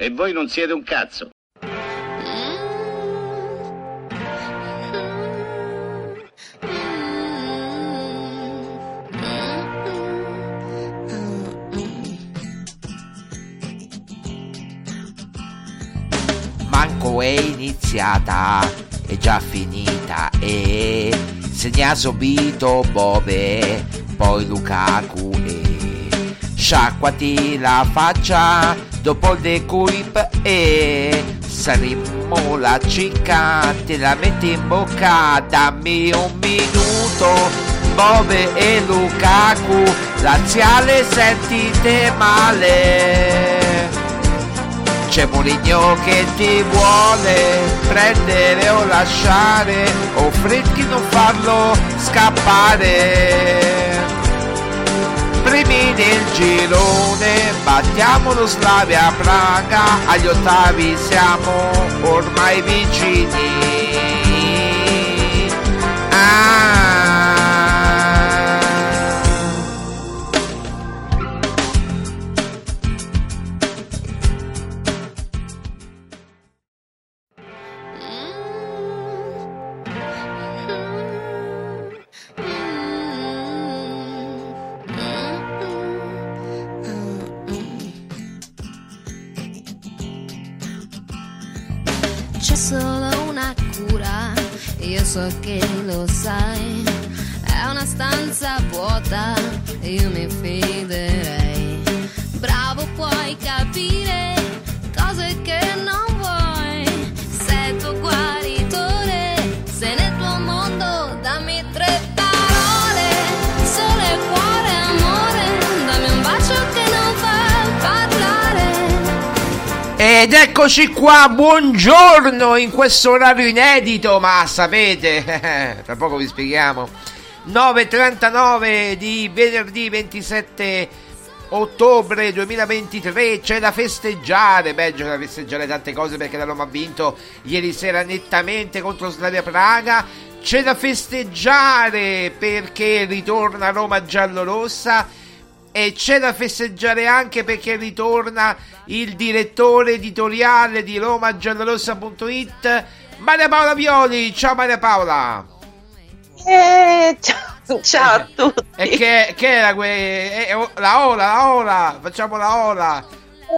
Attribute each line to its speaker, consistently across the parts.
Speaker 1: e voi non siete un cazzo.
Speaker 2: Manco è iniziata, è già finita e segna subito Bove, poi Lukaku e sciacquati la faccia dopo il decuip e saremo la cicca, te la metti in bocca, dammi un minuto. Bove e Lukaku, laziale sentite male. C'è Moligno che ti vuole prendere o lasciare, o Fredchi non farlo scappare. Nel girone, battiamo lo Slavia Praga, agli ottavi siamo ormai vicini.
Speaker 3: Io so
Speaker 2: Ed eccoci qua, buongiorno in questo orario inedito, ma sapete, tra poco vi spieghiamo. 9.39 di venerdì 27 ottobre 2023 c'è da festeggiare beh c'è da festeggiare tante cose perché la Roma ha vinto ieri sera nettamente contro Slavia Praga c'è da festeggiare perché ritorna Roma giallorossa e c'è da festeggiare anche perché ritorna il direttore editoriale di romagiallorossa.it Maria Paola Violi. Ciao Maria Paola.
Speaker 4: Eh, ciao, ciao a tutti.
Speaker 2: e che, che era que... eh, la ola la ola facciamo la ola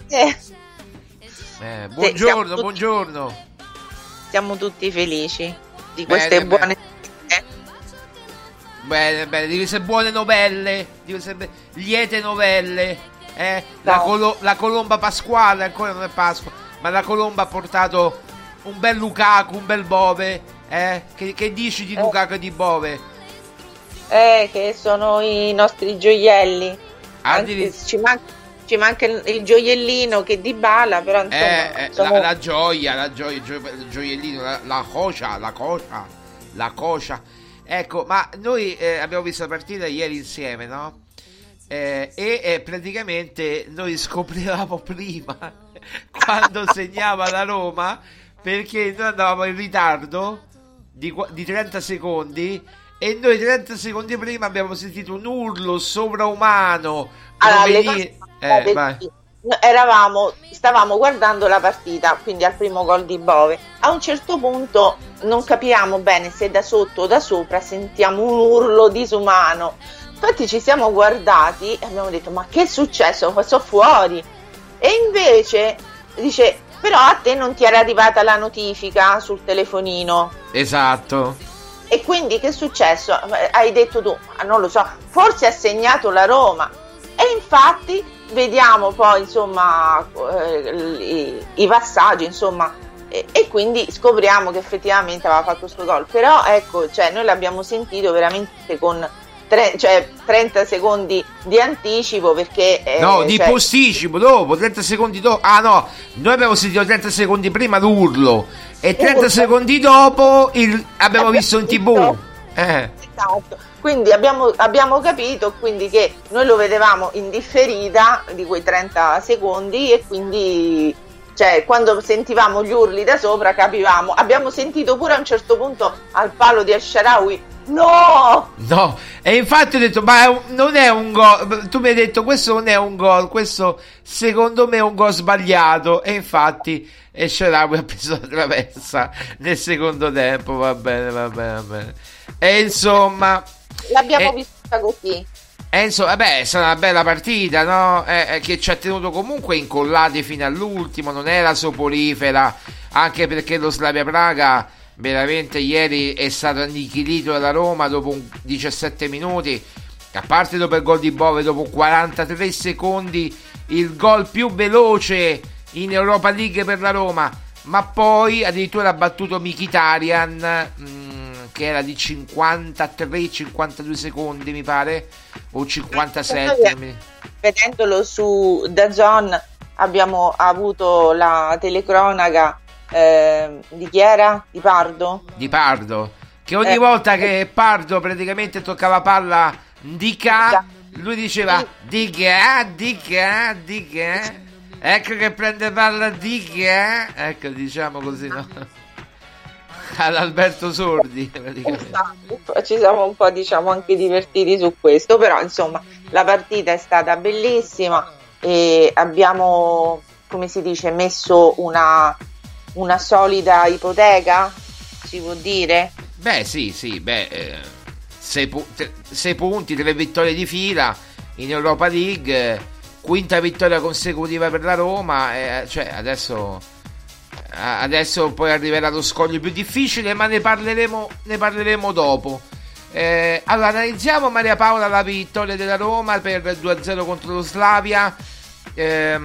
Speaker 4: eh.
Speaker 2: Eh, buongiorno
Speaker 4: tutti,
Speaker 2: buongiorno.
Speaker 4: siamo tutti felici di queste
Speaker 2: bene,
Speaker 4: buone
Speaker 2: Bene, bene, di queste buone novelle, di queste be- liete novelle. Eh? La, colo- la, colomba pasquale, ancora non è Pasqua, ma la colomba ha portato un bel Lukaku, un bel Bove. Eh? Che, che dici di Lukaku e di Bove?
Speaker 4: Eh, che sono i nostri gioielli. Anzi, ci, man- ci, manca il gioiellino che di bala, però insomma...
Speaker 2: Eh, eh,
Speaker 4: sono...
Speaker 2: la, la, gioia, la gioia, il, gio- il gioiellino, la, la cocia, la cocia, la cocia. Ecco, ma noi eh, abbiamo visto la partita ieri insieme, no? Eh, e eh, praticamente noi scoprivamo prima quando segnava la Roma perché noi andavamo in ritardo di, di 30 secondi e noi 30 secondi prima abbiamo sentito un urlo sovraumano
Speaker 4: allora,
Speaker 2: provenire...
Speaker 4: eh, vai eravamo, stavamo guardando la partita, quindi al primo gol di Bove. A un certo punto non capiamo bene se da sotto o da sopra sentiamo un urlo disumano. Infatti ci siamo guardati e abbiamo detto ma che è successo? Sono fuori. E invece dice però a te non ti era arrivata la notifica sul telefonino.
Speaker 2: Esatto.
Speaker 4: E quindi che è successo? Hai detto tu, non lo so, forse ha segnato la Roma. E infatti vediamo poi insomma eh, i, i, passaggi insomma e, e, quindi scopriamo che effettivamente aveva fatto questo gol però ecco cioè noi l'abbiamo sentito veramente con tre, cioè, 30 secondi di anticipo perché
Speaker 2: eh, no di cioè, posticipo dopo 30 secondi dopo ah no noi abbiamo sentito 30 secondi prima l'urlo e 30 urlo. secondi dopo il, abbiamo, abbiamo visto in tv
Speaker 4: eh. esatto quindi abbiamo, abbiamo, capito quindi che noi lo vedevamo in differita di quei 30 secondi e quindi cioè, quando sentivamo gli urli da sopra capivamo. Abbiamo sentito pure a un certo punto al palo di Asharawi No!
Speaker 2: No, e infatti ho detto, ma non è un gol. Tu mi hai detto, questo non è un gol, questo secondo me è un gol sbagliato. E infatti Esharawi ha preso la traversa nel secondo tempo. Va bene, va bene, va bene. E insomma.
Speaker 4: L'abbiamo eh, vista così.
Speaker 2: Enzo, vabbè, è stata una bella partita, no? Eh, eh, che ci ha tenuto comunque incollati fino all'ultimo, non era soporifera, anche perché lo Slavia Praga veramente ieri è stato annichilito dalla Roma dopo 17 minuti, a parte dopo il gol di Bove, dopo 43 secondi, il gol più veloce in Europa League per la Roma, ma poi addirittura ha battuto Mkhitaryan... Mh, mm, che era di 53-52 secondi mi pare o 57
Speaker 4: vedendolo su Dazon abbiamo avuto la telecronaca eh, di chi era? Di Pardo?
Speaker 2: Di Pardo che ogni eh, volta che Pardo praticamente toccava palla di K lui diceva di che di che di che ecco che prende palla di che ecco diciamo così no all'Alberto Sordi
Speaker 4: esatto. ci siamo un po' diciamo anche divertiti su questo però insomma la partita è stata bellissima e abbiamo come si dice messo una, una solida ipoteca si può dire
Speaker 2: beh sì sì beh eh, sei, pu- tre, sei punti tre vittorie di fila in Europa League quinta vittoria consecutiva per la Roma eh, cioè adesso adesso poi arriverà lo scoglio più difficile, ma ne parleremo, ne parleremo dopo. Eh, allora, analizziamo Maria Paola la vittoria della Roma per 2-0 contro lo Slavia. Eh,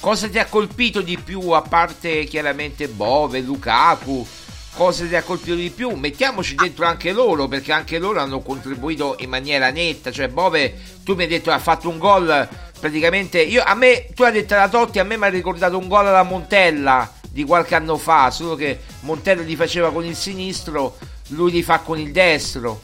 Speaker 2: cosa ti ha colpito di più, a parte chiaramente Bove, Lukaku? Cosa ti ha colpito di più? Mettiamoci dentro anche loro, perché anche loro hanno contribuito in maniera netta. Cioè, Bove, tu mi hai detto ha fatto un gol praticamente io a me tu hai detto la Totti a me mi ha ricordato un gol alla Montella di qualche anno fa solo che Montella li faceva con il sinistro lui li fa con il destro.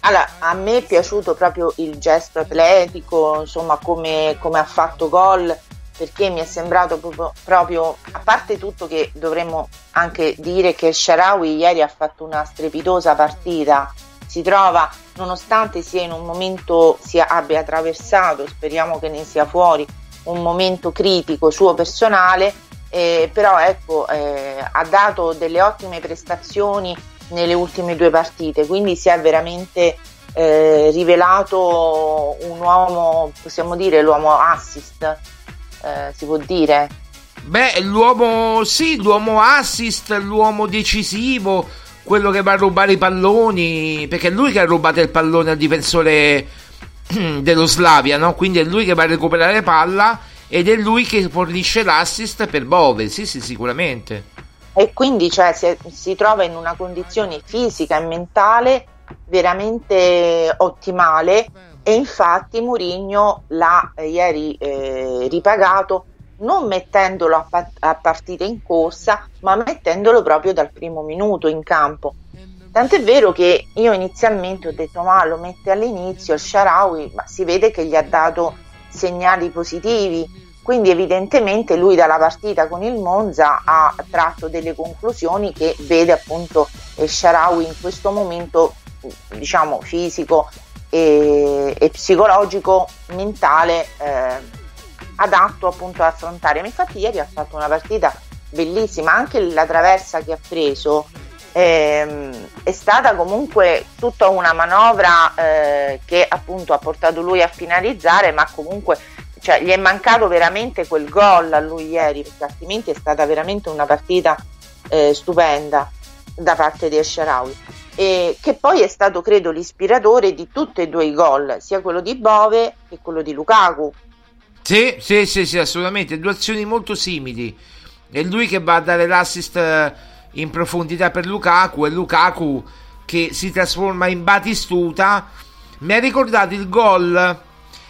Speaker 4: Allora, a me è piaciuto proprio il gesto atletico, insomma, come, come ha fatto gol, perché mi è sembrato proprio, proprio, a parte tutto che dovremmo anche dire che Sharawi ieri ha fatto una strepitosa partita, si trova, nonostante sia in un momento, sia, abbia attraversato, speriamo che ne sia fuori, un momento critico suo personale, eh, però ecco, eh, ha dato delle ottime prestazioni nelle ultime due partite, quindi si è veramente eh, rivelato un uomo, possiamo dire l'uomo assist, eh, si può dire.
Speaker 2: Beh, l'uomo, sì, l'uomo assist, l'uomo decisivo, quello che va a rubare i palloni, perché è lui che ha rubato il pallone al difensore dello Slavia, no? Quindi è lui che va a recuperare palla ed è lui che fornisce l'assist per Bove, sì, sì, sicuramente.
Speaker 4: E quindi cioè, si, si trova in una condizione fisica e mentale veramente ottimale e infatti Mourinho l'ha eh, ieri eh, ripagato non mettendolo a, pa- a partita in corsa ma mettendolo proprio dal primo minuto in campo. Tant'è vero che io inizialmente ho detto ma lo mette all'inizio il Sharawi, ma si vede che gli ha dato segnali positivi, quindi evidentemente lui dalla partita con il Monza ha tratto delle conclusioni che vede appunto il Sharawi in questo momento diciamo fisico e, e psicologico, mentale eh, adatto appunto ad affrontare. Ma infatti ieri ha fatto una partita bellissima, anche la traversa che ha preso ehm, è stata comunque tutta una manovra eh, che appunto ha portato lui a finalizzare, ma comunque cioè, gli è mancato veramente quel gol a lui ieri, perché altrimenti è stata veramente una partita eh, stupenda da parte di Esharawi. E che poi è stato credo l'ispiratore di tutti e due i gol, sia quello di Bove che quello di Lukaku.
Speaker 2: Sì, sì, sì, sì, assolutamente, due azioni molto simili. È lui che va a dare l'assist eh, in profondità per Lukaku e Lukaku che si trasforma in Batistuta. Mi ha ricordato il gol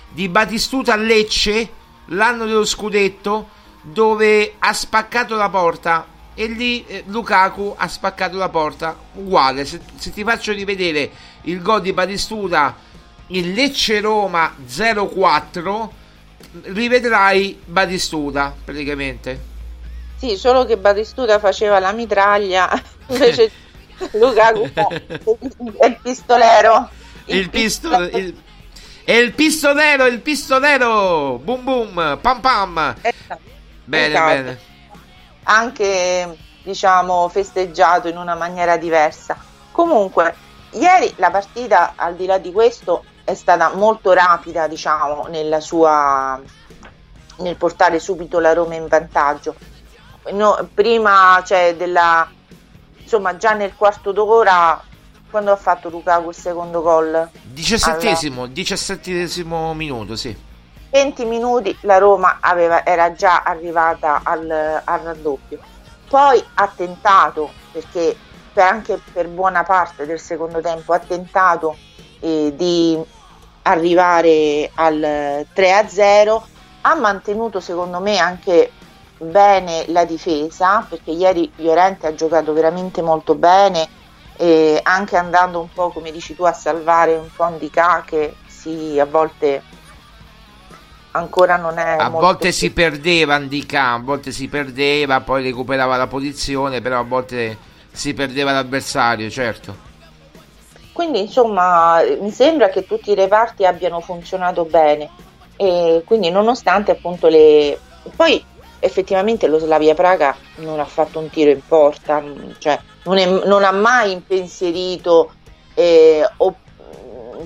Speaker 2: di Batistuta a Lecce l'anno dello scudetto dove ha spaccato la porta e lì eh, Lukaku ha spaccato la porta uguale se, se ti faccio rivedere il gol di Batistuta il Lecce Roma 0-4 rivedrai Batistuta praticamente
Speaker 4: sì, solo che Batistuta faceva la mitraglia, invece Lukaku è il pistolero.
Speaker 2: Il, il pistolero. Il... Il pistolero, il pistolero! Boom boom, pam pam!
Speaker 4: Esatto.
Speaker 2: Bene, esatto. bene.
Speaker 4: Anche, diciamo, festeggiato in una maniera diversa. Comunque, ieri la partita, al di là di questo, è stata molto rapida, diciamo, nella sua nel portare subito la Roma in vantaggio no, prima cioè, della insomma già nel quarto d'ora quando ha fatto Lukaku il secondo gol?
Speaker 2: Diciassettesimo, alla... diciassettesimo minuto, sì.
Speaker 4: 20 minuti la Roma aveva, era già arrivata al, al raddoppio. Poi ha tentato, perché per, anche per buona parte del secondo tempo ha tentato eh, di arrivare al 3-0, ha mantenuto secondo me anche bene la difesa perché ieri Llorente ha giocato veramente molto bene e anche andando un po' come dici tu a salvare un po' di che si a volte ancora non è
Speaker 2: a volte più... si perdeva Andika a volte si perdeva poi recuperava la posizione però a volte si perdeva l'avversario certo
Speaker 4: quindi insomma mi sembra che tutti i reparti abbiano funzionato bene e quindi nonostante appunto le poi effettivamente lo Slavia Praga non ha fatto un tiro in porta, cioè non, è, non ha mai impensierito eh, o,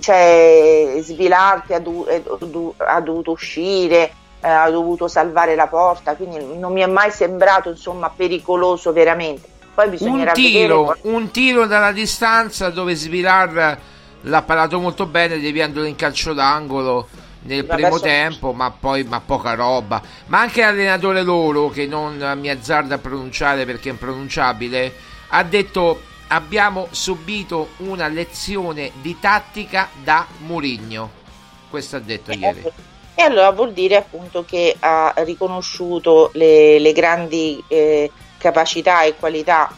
Speaker 4: cioè, Svilarti ha, do, ha, dovuto uscire, eh, ha dovuto salvare la porta, quindi non mi è mai sembrato insomma pericoloso veramente. Poi bisognerà
Speaker 2: un tiro,
Speaker 4: vedere...
Speaker 2: un tiro dalla distanza dove Svilar l'ha parato molto bene deviandolo in calcio d'angolo nel Vabbè, primo tempo, ma poi ma poca roba. Ma anche l'allenatore loro, che non mi azzarda a pronunciare perché è impronunciabile, ha detto abbiamo subito una lezione di tattica da Murigno. Questo ha detto ieri.
Speaker 4: E allora vuol dire appunto che ha riconosciuto le, le grandi eh, capacità e qualità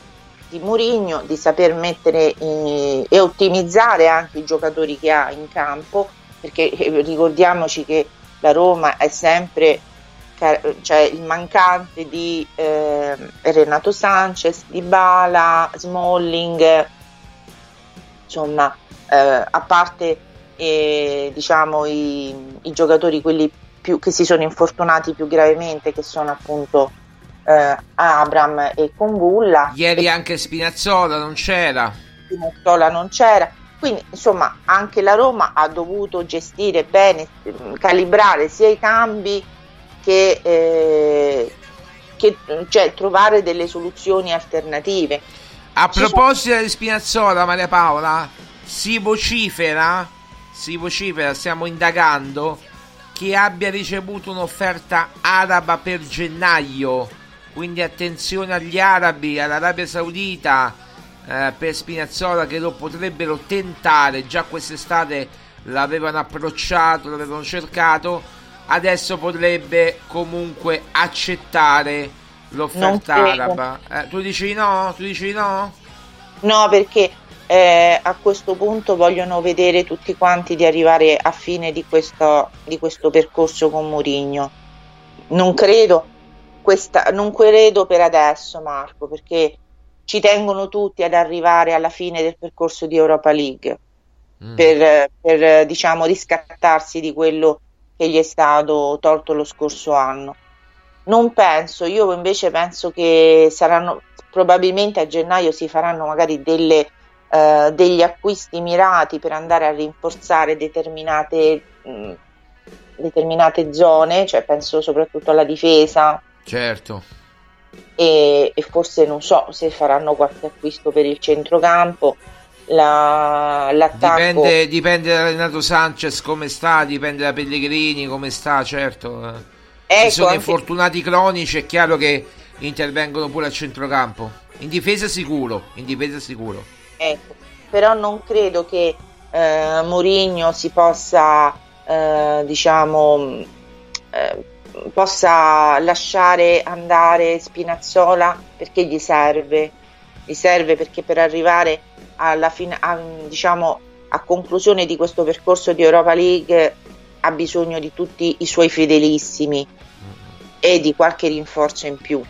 Speaker 4: di Mourinho di saper mettere in- e ottimizzare anche i giocatori che ha in campo, perché eh, ricordiamoci che la Roma è sempre cioè, il mancante di eh, Renato Sanchez, Di Bala, Smalling, insomma, eh, a parte eh, diciamo i, i giocatori quelli più, che si sono infortunati più gravemente, che sono appunto eh, Abram e Congulla.
Speaker 2: Ieri anche Spinazzola non c'era.
Speaker 4: Spinazzola non c'era. Quindi, insomma, anche la Roma ha dovuto gestire bene, mm, calibrare sia i cambi che, eh, che cioè, trovare delle soluzioni alternative.
Speaker 2: A proposito di Spinazzola, Maria Paola, si vocifera, si vocifera, stiamo indagando, che abbia ricevuto un'offerta araba per gennaio. Quindi attenzione agli arabi, all'Arabia Saudita eh, per Spinazzola che lo potrebbero tentare. Già quest'estate l'avevano approcciato, l'avevano cercato. Adesso potrebbe comunque accettare l'offerta araba. Eh, tu dici di no? Tu dici di no?
Speaker 4: No, perché eh, a questo punto vogliono vedere tutti quanti di arrivare a fine di questo, di questo percorso con Mourinho. Non credo, questa, non credo per adesso, Marco, perché ci tengono tutti ad arrivare alla fine del percorso di Europa League per, per, diciamo, riscattarsi di quello che gli è stato tolto lo scorso anno. Non penso, io invece penso che saranno probabilmente a gennaio si faranno magari delle, eh, degli acquisti mirati per andare a rinforzare determinate, mh, determinate zone, cioè penso soprattutto alla difesa
Speaker 2: Certo.
Speaker 4: e, e forse non so se faranno qualche acquisto per il centrocampo. La, l'attacco
Speaker 2: Dipende, dipende da Renato Sanchez come sta, dipende da Pellegrini come sta, certo.
Speaker 4: Ecco,
Speaker 2: Ci sono
Speaker 4: anche-
Speaker 2: infortunati cronici, è chiaro che intervengono pure al centrocampo. In difesa sicuro, in difesa sicuro.
Speaker 4: Ecco, però non credo che eh, Mourinho si possa, eh, diciamo, eh, possa lasciare andare Spinazzola perché gli serve. Gli serve perché per arrivare alla fine, a, diciamo, a conclusione di questo percorso di Europa League ha bisogno di tutti i suoi fedelissimi e di qualche rinforzo in più.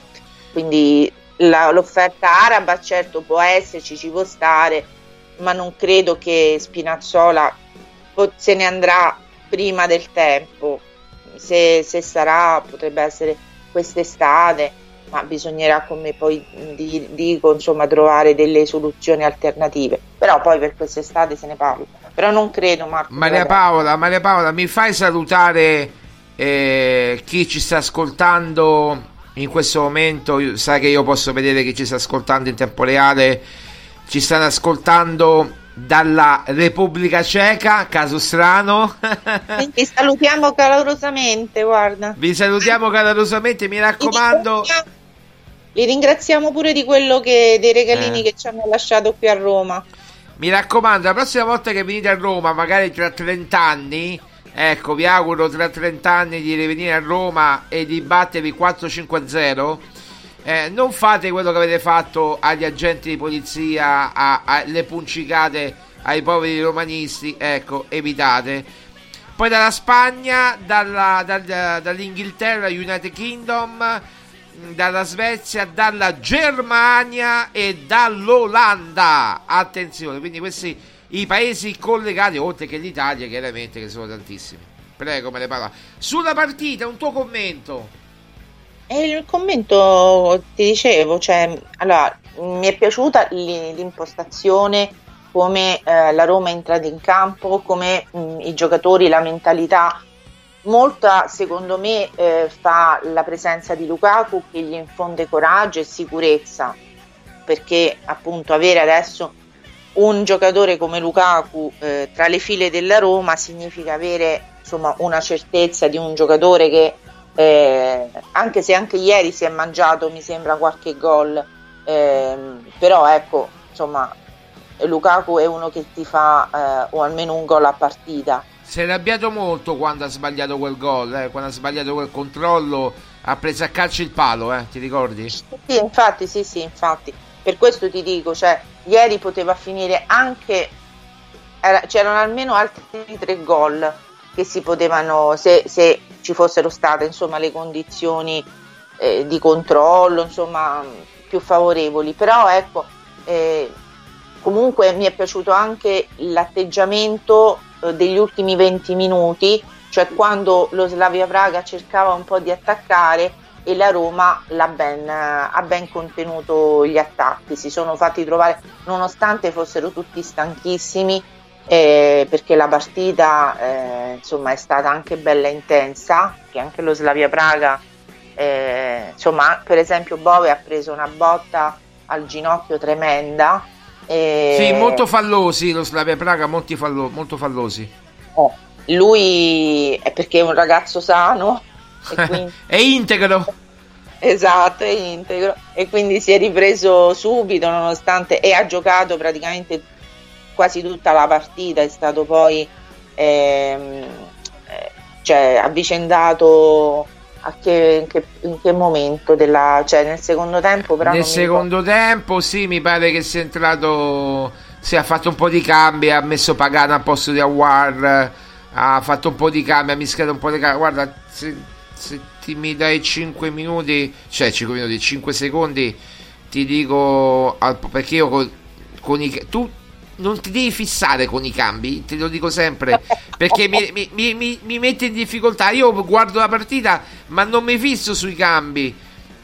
Speaker 4: Quindi la- l'offerta araba certo può esserci, ci può stare, ma non credo che Spinazzola se ne andrà prima del tempo. Se, se sarà, potrebbe essere quest'estate, ma bisognerà, come poi di- dico, insomma, trovare delle soluzioni alternative. Però poi per quest'estate se ne parla. Però non credo, Marco.
Speaker 2: Maria. Paola, Maria Paola, mi fai salutare eh, chi ci sta ascoltando in questo momento? Sai che io posso vedere chi ci sta ascoltando in tempo reale. Ci stanno ascoltando dalla Repubblica Ceca, caso strano.
Speaker 4: Quindi salutiamo calorosamente, guarda.
Speaker 2: Vi salutiamo calorosamente, mi raccomando.
Speaker 4: Li ringraziamo pure di quello che dei regalini
Speaker 2: Eh.
Speaker 4: che ci hanno lasciato qui a Roma.
Speaker 2: Mi raccomando, la prossima volta che venite a Roma, magari tra 30 anni, ecco, vi auguro tra 30 anni di rivenire a Roma e di battervi 4-5-0. Eh, non fate quello che avete fatto agli agenti di polizia, alle puncicate ai poveri romanisti, ecco, evitate. Poi dalla Spagna, dalla- dal- dall'Inghilterra, United Kingdom, mh, dalla Svezia, dalla Germania e dall'Olanda. Attenzione, quindi questi i paesi collegati, oltre che l'Italia, chiaramente, che sono tantissimi. Prego, me ne parla. Sulla partita, un tuo commento.
Speaker 4: E il commento ti dicevo, cioè, allora, mi è piaciuta l'i- l'impostazione, come eh, la Roma è entrata in campo, come mh, i giocatori, la mentalità. Molta, secondo me, eh, fa la presenza di Lukaku che gli infonde coraggio e sicurezza, perché appunto avere adesso un giocatore come Lukaku eh, tra le file della Roma significa avere insomma una certezza di un giocatore che eh, anche se anche ieri si è mangiato mi sembra qualche gol ehm, però ecco insomma Lukaku è uno che ti fa eh, o almeno un gol a partita
Speaker 2: Si è arrabbiato molto quando ha sbagliato quel gol, eh, quando ha sbagliato quel controllo, ha preso a calcio il palo, eh, ti ricordi?
Speaker 4: Sì, infatti, sì, sì, infatti. per questo ti dico, cioè, ieri poteva finire anche, era, c'erano almeno altri tre gol che si potevano, se, se ci fossero state insomma, le condizioni eh, di controllo insomma, più favorevoli, però ecco, eh, comunque mi è piaciuto anche l'atteggiamento eh, degli ultimi 20 minuti, cioè quando lo Slavia Praga cercava un po' di attaccare e la Roma ben, ha ben contenuto gli attacchi, si sono fatti trovare nonostante fossero tutti stanchissimi eh, perché la partita eh, insomma è stata anche bella intensa, che anche lo Slavia Praga eh, insomma per esempio Bove ha preso una botta al ginocchio tremenda.
Speaker 2: sì, molto fallosi lo Slavia Praga, fallo, molto fallosi.
Speaker 4: Oh, lui è perché è un ragazzo sano
Speaker 2: quindi... è integro.
Speaker 4: Esatto, è integro. E quindi si è ripreso subito, nonostante e ha giocato praticamente quasi tutta la partita. È stato poi ehm, eh, cioè, avvicendato a che, in, che, in, che, momento della, cioè nel secondo tempo però
Speaker 2: nel secondo tempo sì mi pare che sia entrato si è fatto un po' di cambi ha messo Pagano al posto di Awar ha fatto un po' di cambi ha mischiato un po' di cambi guarda se, se ti mi dai 5 minuti, cioè 5 minuti, 5 secondi, ti dico perché io con, con i tu non ti devi fissare con i cambi, te lo dico sempre, perché mi, mi, mi, mi mette in difficoltà. Io guardo la partita, ma non mi fisso sui cambi.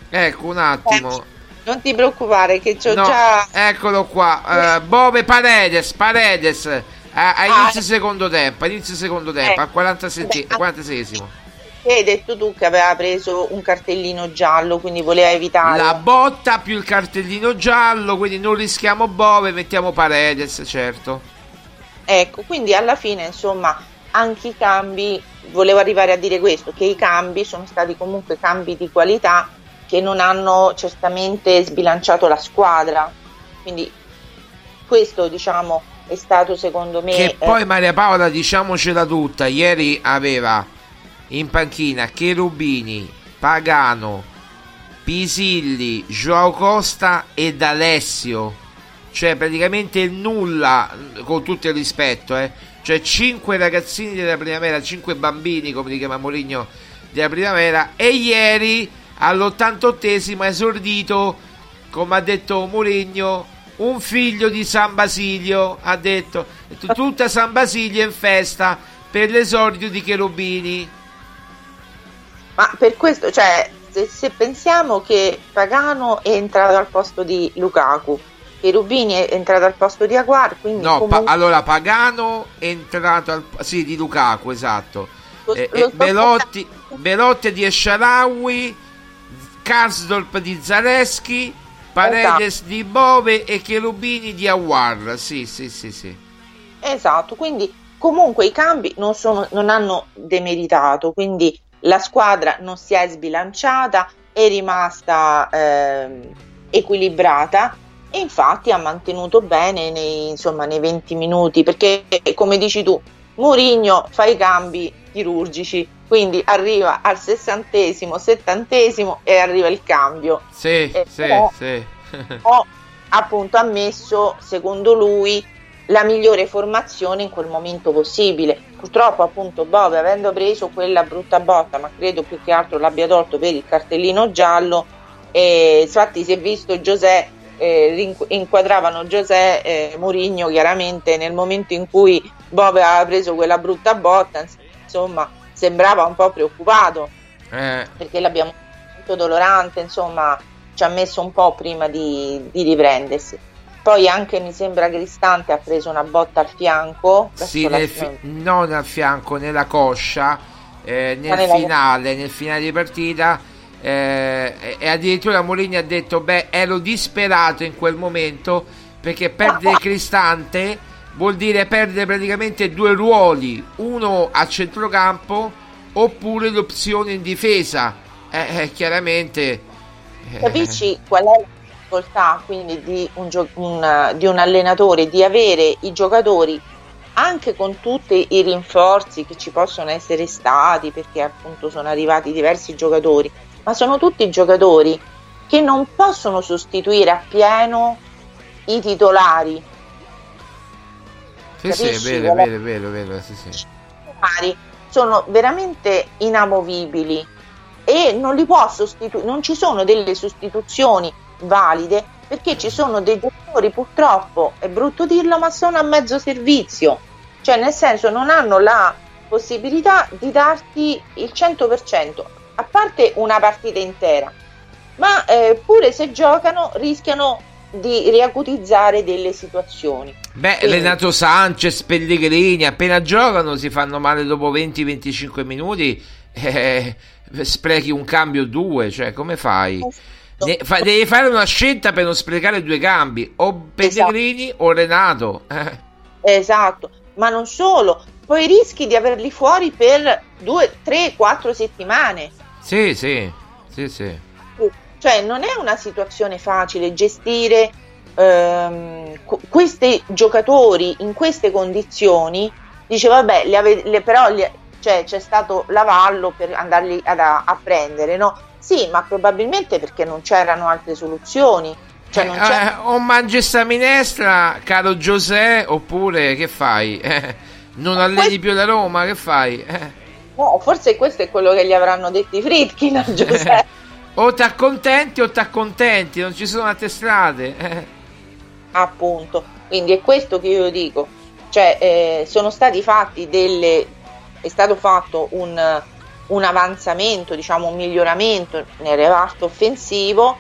Speaker 2: Ecco un attimo.
Speaker 4: Non ti preoccupare, che c'ho
Speaker 2: no,
Speaker 4: già.
Speaker 2: Eccolo qua. Uh, Bove Paredes. Paredes. A, a inizio ah, secondo tempo. A inizio secondo tempo. Eh, a 46 46esimo
Speaker 4: hai detto tu che aveva preso un cartellino giallo, quindi voleva evitare.
Speaker 2: La botta più il cartellino giallo, quindi non rischiamo Bove, mettiamo Paredes, certo.
Speaker 4: Ecco, quindi alla fine, insomma, anche i cambi, volevo arrivare a dire questo, che i cambi sono stati comunque cambi di qualità che non hanno certamente sbilanciato la squadra. Quindi questo, diciamo, è stato secondo me...
Speaker 2: Che poi Maria Paola, diciamocela tutta, ieri aveva in panchina Cherubini, Pagano, Pisilli, Joao Costa ed Alessio. Cioè praticamente nulla, con tutto il rispetto, eh. Cioè 5 ragazzini della primavera, 5 bambini, come li chiama Moligno, della primavera. E ieri all'88esimo ha esordito, come ha detto Mourinho, un figlio di San Basilio. Ha detto tutta San Basilio in festa per l'esordio di Cherubini.
Speaker 4: Ma per questo, cioè, se, se, pensiamo che Pagano è entrato al posto di Lukaku, che Rubini è entrato al posto di Aguar, quindi
Speaker 2: no,
Speaker 4: comunque...
Speaker 2: pa- allora Pagano è entrato al sì, di Lukaku, esatto. Lo, eh, lo eh, Belotti, Belotti di Esciarawi, Karsdorp di Zaleschi, Paredes esatto. di Bove e Cherubini di Awar. Sì, sì, sì, sì.
Speaker 4: Esatto, quindi comunque i cambi non, sono, non hanno demeritato, quindi la squadra non si è sbilanciata, è rimasta eh, equilibrata e infatti ha mantenuto bene nei, insomma, nei 20 minuti perché come dici tu Mourinho fa i cambi chirurgici quindi arriva al sessantesimo, settantesimo e arriva il cambio
Speaker 2: sì, e sì, ho, sì.
Speaker 4: ho appunto ammesso secondo lui la migliore formazione in quel momento possibile. Purtroppo appunto Bove avendo preso quella brutta botta, ma credo più che altro l'abbia tolto per il cartellino giallo, e infatti si è visto Giuseppe, eh, inquadravano Giuseppe eh, Murigno chiaramente nel momento in cui Bove aveva preso quella brutta botta, insomma sembrava un po' preoccupato eh. perché l'abbiamo molto dolorante, insomma ci ha messo un po' prima di, di riprendersi. Poi anche mi sembra Cristante ha preso una botta al fianco.
Speaker 2: Sì, nel fi- non al fianco, nella coscia, eh, nel nella... finale, nel finale di partita. Eh, e addirittura Molini ha detto: Beh, ero disperato in quel momento perché perdere Cristante vuol dire perdere praticamente due ruoli, uno a centrocampo oppure l'opzione in difesa. Eh, eh chiaramente.
Speaker 4: Capisci qual è difficoltà quindi di un, gio- un, di un allenatore di avere i giocatori anche con tutti i rinforzi che ci possono essere stati perché appunto sono arrivati diversi giocatori ma sono tutti giocatori che non possono sostituire appieno i titolari.
Speaker 2: Sì, sì, è
Speaker 4: Capisci?
Speaker 2: vero, è vero, è vero, è vero, sì, sì.
Speaker 4: titolari sono veramente inamovibili e non li può sostituire, non ci sono delle sostituzioni valide perché ci sono dei giocatori purtroppo, è brutto dirlo, ma sono a mezzo servizio, cioè nel senso non hanno la possibilità di darti il 100%, a parte una partita intera, ma eh, pure se giocano rischiano di riacutizzare delle situazioni.
Speaker 2: Beh,
Speaker 4: Quindi-
Speaker 2: Renato Sanchez, Pellegrini, appena giocano si fanno male dopo 20-25 minuti, eh, sprechi un cambio o due, cioè come fai? Ne- fa- devi fare una scelta per non sprecare due cambi, o Pellegrini o Renato. eh.
Speaker 4: Esatto, ma non solo, poi rischi di averli fuori per due, tre, quattro settimane.
Speaker 2: Sì, sì, sì, sì.
Speaker 4: Cioè non è una situazione facile gestire ehm, qu- questi giocatori in queste condizioni. Dice vabbè, li ave- le- però li- cioè, c'è stato l'avallo per andarli ad- a, a prendere, no? Sì, ma probabilmente perché non c'erano altre soluzioni. Cioè, non c'è-
Speaker 2: Eh, o mangi sta minestra, caro Giuseppe, oppure che fai? Eh, non alleni più la Roma, che fai? Eh.
Speaker 4: no, forse questo è quello che gli avranno detto i Fritkin a Giuseppe.
Speaker 2: O ti accontenti o ti accontenti, non ci sono altre strade. eh.
Speaker 4: appunto. Quindi è questo che io dico, cioè eh, sono stati fatti delle, è stato fatto un, un avanzamento, diciamo un miglioramento nel reparto offensivo,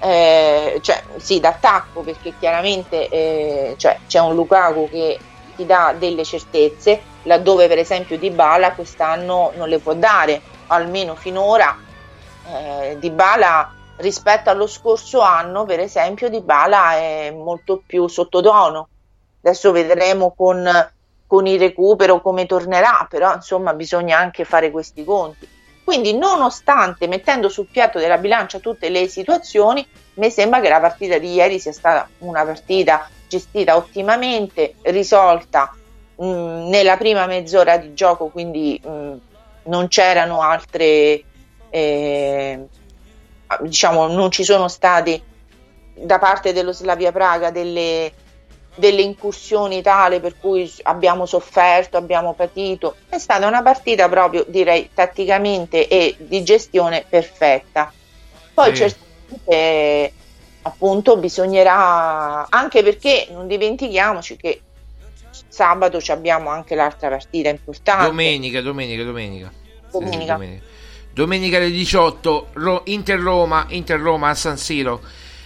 Speaker 4: eh, cioè sì d'attacco perché chiaramente eh, cioè, c'è un Lukaku che ti dà delle certezze, laddove per esempio Dybala quest'anno non le può dare, almeno finora eh, Dybala rispetto allo scorso anno, per esempio, Dybala è molto più sottotono. Adesso vedremo con, con il recupero come tornerà, però insomma bisogna anche fare questi conti. Quindi, nonostante mettendo sul piatto della bilancia tutte le situazioni, mi sembra che la partita di ieri sia stata una partita gestita ottimamente, risolta mh, nella prima mezz'ora di gioco, quindi mh, non c'erano altre eh, diciamo non ci sono stati da parte dello Slavia Praga delle, delle incursioni tale per cui abbiamo sofferto, abbiamo patito. È stata una partita proprio, direi, tatticamente e di gestione perfetta. Poi
Speaker 2: Sì.
Speaker 4: certamente appunto bisognerà anche perché non dimentichiamoci che sabato ci abbiamo anche l'altra partita importante.
Speaker 2: Domenica, domenica, domenica. Sì, sì,
Speaker 4: Domenica.
Speaker 2: domenica. Domenica alle 18, Ro- Inter-Roma, Inter-Roma a San Siro.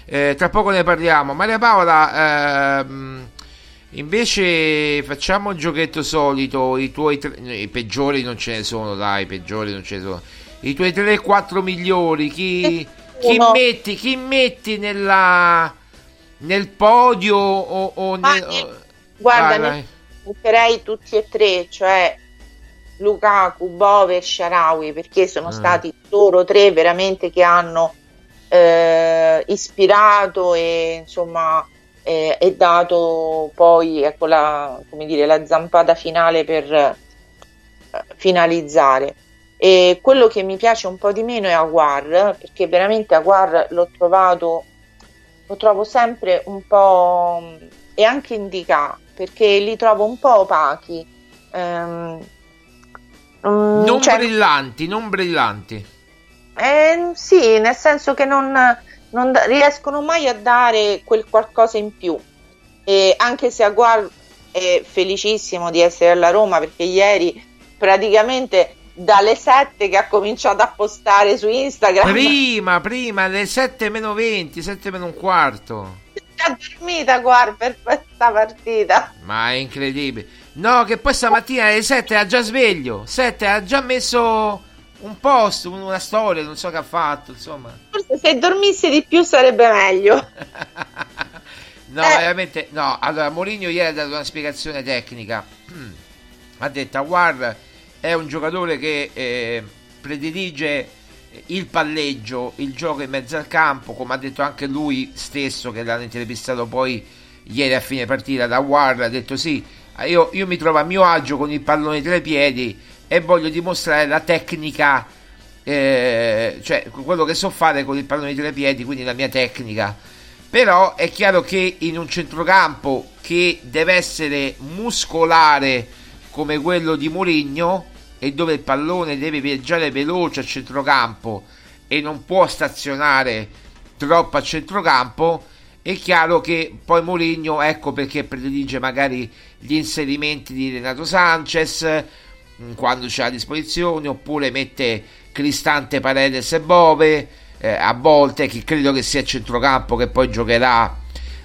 Speaker 2: Eh, tra poco ne parliamo. Maria Paola, ehm, invece facciamo il giochetto solito, i tuoi tre, i peggiori non ce ne sono, dai, i peggiori non ce ne sono. I tuoi 3-4 migliori, chi, chi
Speaker 4: Uno.
Speaker 2: metti, chi metti nella, nel podio o, o
Speaker 4: Ma
Speaker 2: nel-
Speaker 4: ne- guarda,
Speaker 2: vai.
Speaker 4: metterei tutti e tre, cioè Lukaku, Bove e Sharawi, perché sono
Speaker 2: Mm.
Speaker 4: stati loro tre veramente che hanno eh, ispirato e insomma eh, e dato poi ecco la, come dire, la zampata finale per eh, finalizzare. E quello che mi piace un po' di meno è Aguar, perché veramente Aguar l'ho trovato, lo trovo sempre un po' e anche Indica, perché li trovo un po' opachi. Mm,
Speaker 2: non
Speaker 4: cioè,
Speaker 2: brillanti, non brillanti.
Speaker 4: Eh, sì, nel senso che non, non da- riescono mai a dare quel qualcosa in più. E anche se Aguar è felicissimo di essere alla Roma perché ieri praticamente dalle 7 che ha cominciato a postare su Instagram
Speaker 2: Prima, prima, alle 7 meno 20, 7 meno un quarto.
Speaker 4: ha dormita Aguar per questa partita.
Speaker 2: Ma è incredibile. No, che poi stamattina alle 7 era già sveglio. 7 ha già messo un post, un- una storia, non so che ha fatto, insomma.
Speaker 4: Forse se dormisse di più sarebbe meglio.
Speaker 2: No,
Speaker 4: Eh.
Speaker 2: veramente, no. Allora, Mourinho ieri ha dato una spiegazione tecnica. ha detto, Aguar è un giocatore che eh, predilige il palleggio, il gioco in mezzo al campo, come ha detto anche lui stesso che l'hanno intervistato poi ieri a fine partita da Aguar, ha detto sì, io, io mi trovo a mio agio con il pallone tra i piedi e voglio dimostrare la tecnica eh, cioè quello che so fare con il pallone di tre piedi, quindi la mia tecnica. Però è chiaro che in un centrocampo che deve essere muscolare come quello di Mourinho e dove il pallone deve viaggiare veloce a centrocampo e non può stazionare troppo a centrocampo, è chiaro che poi Mourinho, ecco perché predilige magari gli inserimenti di Renato Sanchez quando c'è a disposizione, oppure mette Cristante Paredes e Bove eh, a volte, che credo che sia centrocampo che poi giocherà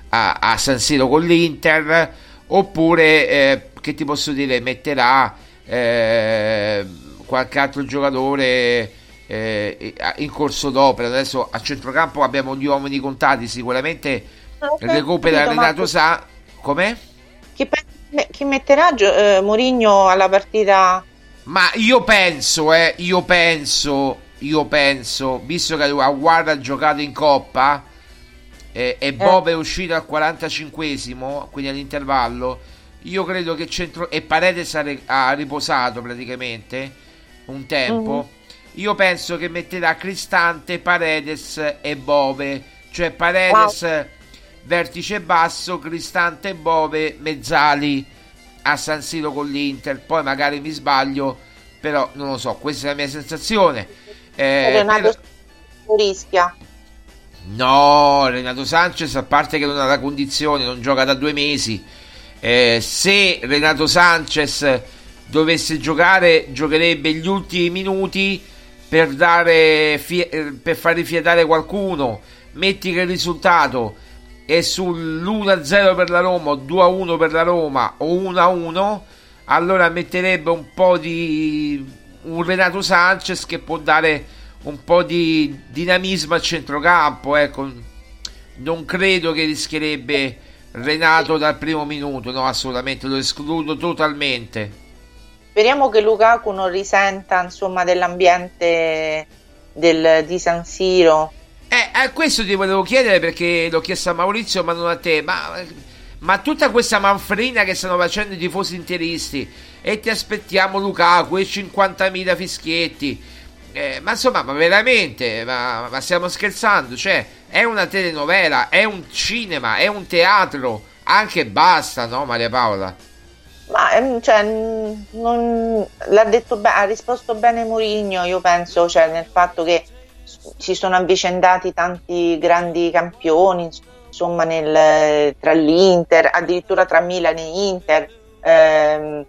Speaker 2: a, a San Siro con l'Inter, oppure eh, che ti posso dire, metterà eh, qualche altro giocatore eh, in corso d'opera. Adesso a centrocampo abbiamo gli uomini contati, sicuramente recupera Renato Sa. Com'è?
Speaker 4: Chi, chi metterà eh, Mourinho alla partita?
Speaker 2: Ma io penso, eh, io penso, io penso, visto che Aguarda ha giocato in Coppa eh, e Bob è uscito al 45esimo, quindi all'intervallo, io credo che centro... e Paredes ha, ha riposato praticamente un tempo. Mm-hmm io penso che metterà Cristante, Paredes e Bove, cioè Paredes wow. Vertice basso, Cristante Bove mezzali a San Siro con l'Inter, poi magari mi sbaglio, però non lo so, questa è la mia sensazione.
Speaker 4: Eh, Renato però... rischia.
Speaker 2: No, Renato Sanchez, a parte che non ha la condizione, non gioca da due mesi. Eh, se Renato Sanchez dovesse giocare, giocherebbe gli ultimi minuti per, dare, per far rifiatare qualcuno, metti che il risultato è sull'1-0 per la Roma o 2-1 per la Roma o 1-1, allora metterebbe un po' di un Renato Sanchez che può dare un po' di dinamismo al centrocampo, ecco. Non credo che rischierebbe Renato dal primo minuto, no, assolutamente, lo escludo totalmente.
Speaker 4: Speriamo che Lukaku non risenta insomma, dell'ambiente del, di San Siro.
Speaker 2: Eh, a questo ti volevo chiedere perché l'ho chiesto a Maurizio ma non a te. Ma, ma tutta questa manfrina che stanno facendo i tifosi interisti e ti aspettiamo Lukaku e 50.000 fischietti. Eh, ma insomma, ma veramente, ma, ma, stiamo scherzando? Cioè, è una telenovela, è un cinema, è un teatro, anche basta, no Maria Paola?
Speaker 4: Ma ehm, cioè, non, l'ha detto be- ha risposto bene Mourinho, io penso, cioè, nel fatto che si sono avvicendati tanti grandi campioni, insomma, nel, tra l'Inter, addirittura tra Milan e Inter. Ehm,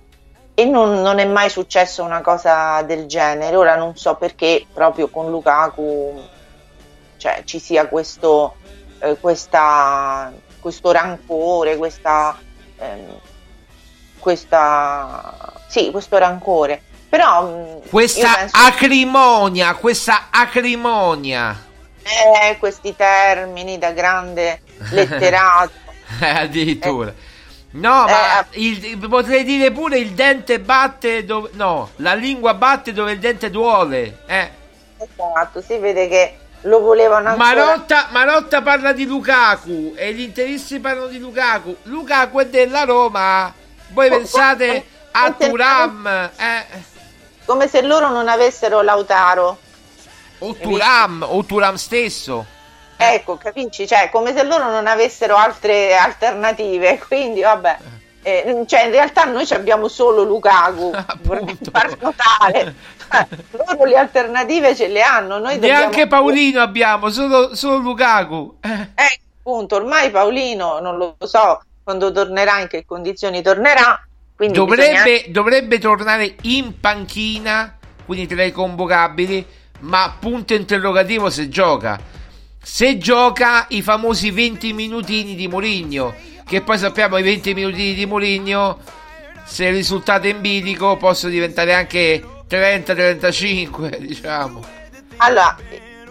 Speaker 4: e non, non, è mai successo una cosa del genere. Ora non so perché proprio con Lukaku cioè, ci sia questo, eh, questa, questo rancore, questa, ehm, questa, sì, questo rancore. Però
Speaker 2: mm, questa penso... acrimonia, questa acrimonia.
Speaker 4: Eh, questi termini da grande letterato.
Speaker 2: eh, addirittura. Eh. No, ma eh, il, potrei dire pure il dente batte dove. No, la lingua batte dove il dente duole. Eh.
Speaker 4: Esatto, si vede che lo volevano
Speaker 2: ancora. Marotta, Marotta parla di Lukaku e gli interisti parlano di Lukaku. Lukaku è della Roma. Voi pensate a Turam? Eh.
Speaker 4: Come se loro non avessero Lautaro.
Speaker 2: O Turam, o Turam stesso.
Speaker 4: Ecco, capisci? Cioè, come se loro non avessero altre alternative. Quindi, vabbè. Eh, cioè, in realtà noi abbiamo solo Lukaku. Vorrei far notare. Eh, loro le alternative ce le hanno. Noi
Speaker 2: Neanche dobbiamo... Paolino abbiamo, solo, solo Lukaku.
Speaker 4: Eh. eh, appunto, ormai Paolino non lo so quando tornerà, in che condizioni tornerà.
Speaker 2: Dovrebbe, bisogna... dovrebbe, tornare in panchina, quindi tra i convocabili, ma punto interrogativo se gioca. Se gioca i famosi 20 minutini di Mourinho, che poi sappiamo i 20 minutini di Mourinho, se il risultato è in bilico, possono diventare anche 30-35, diciamo.
Speaker 4: Allora,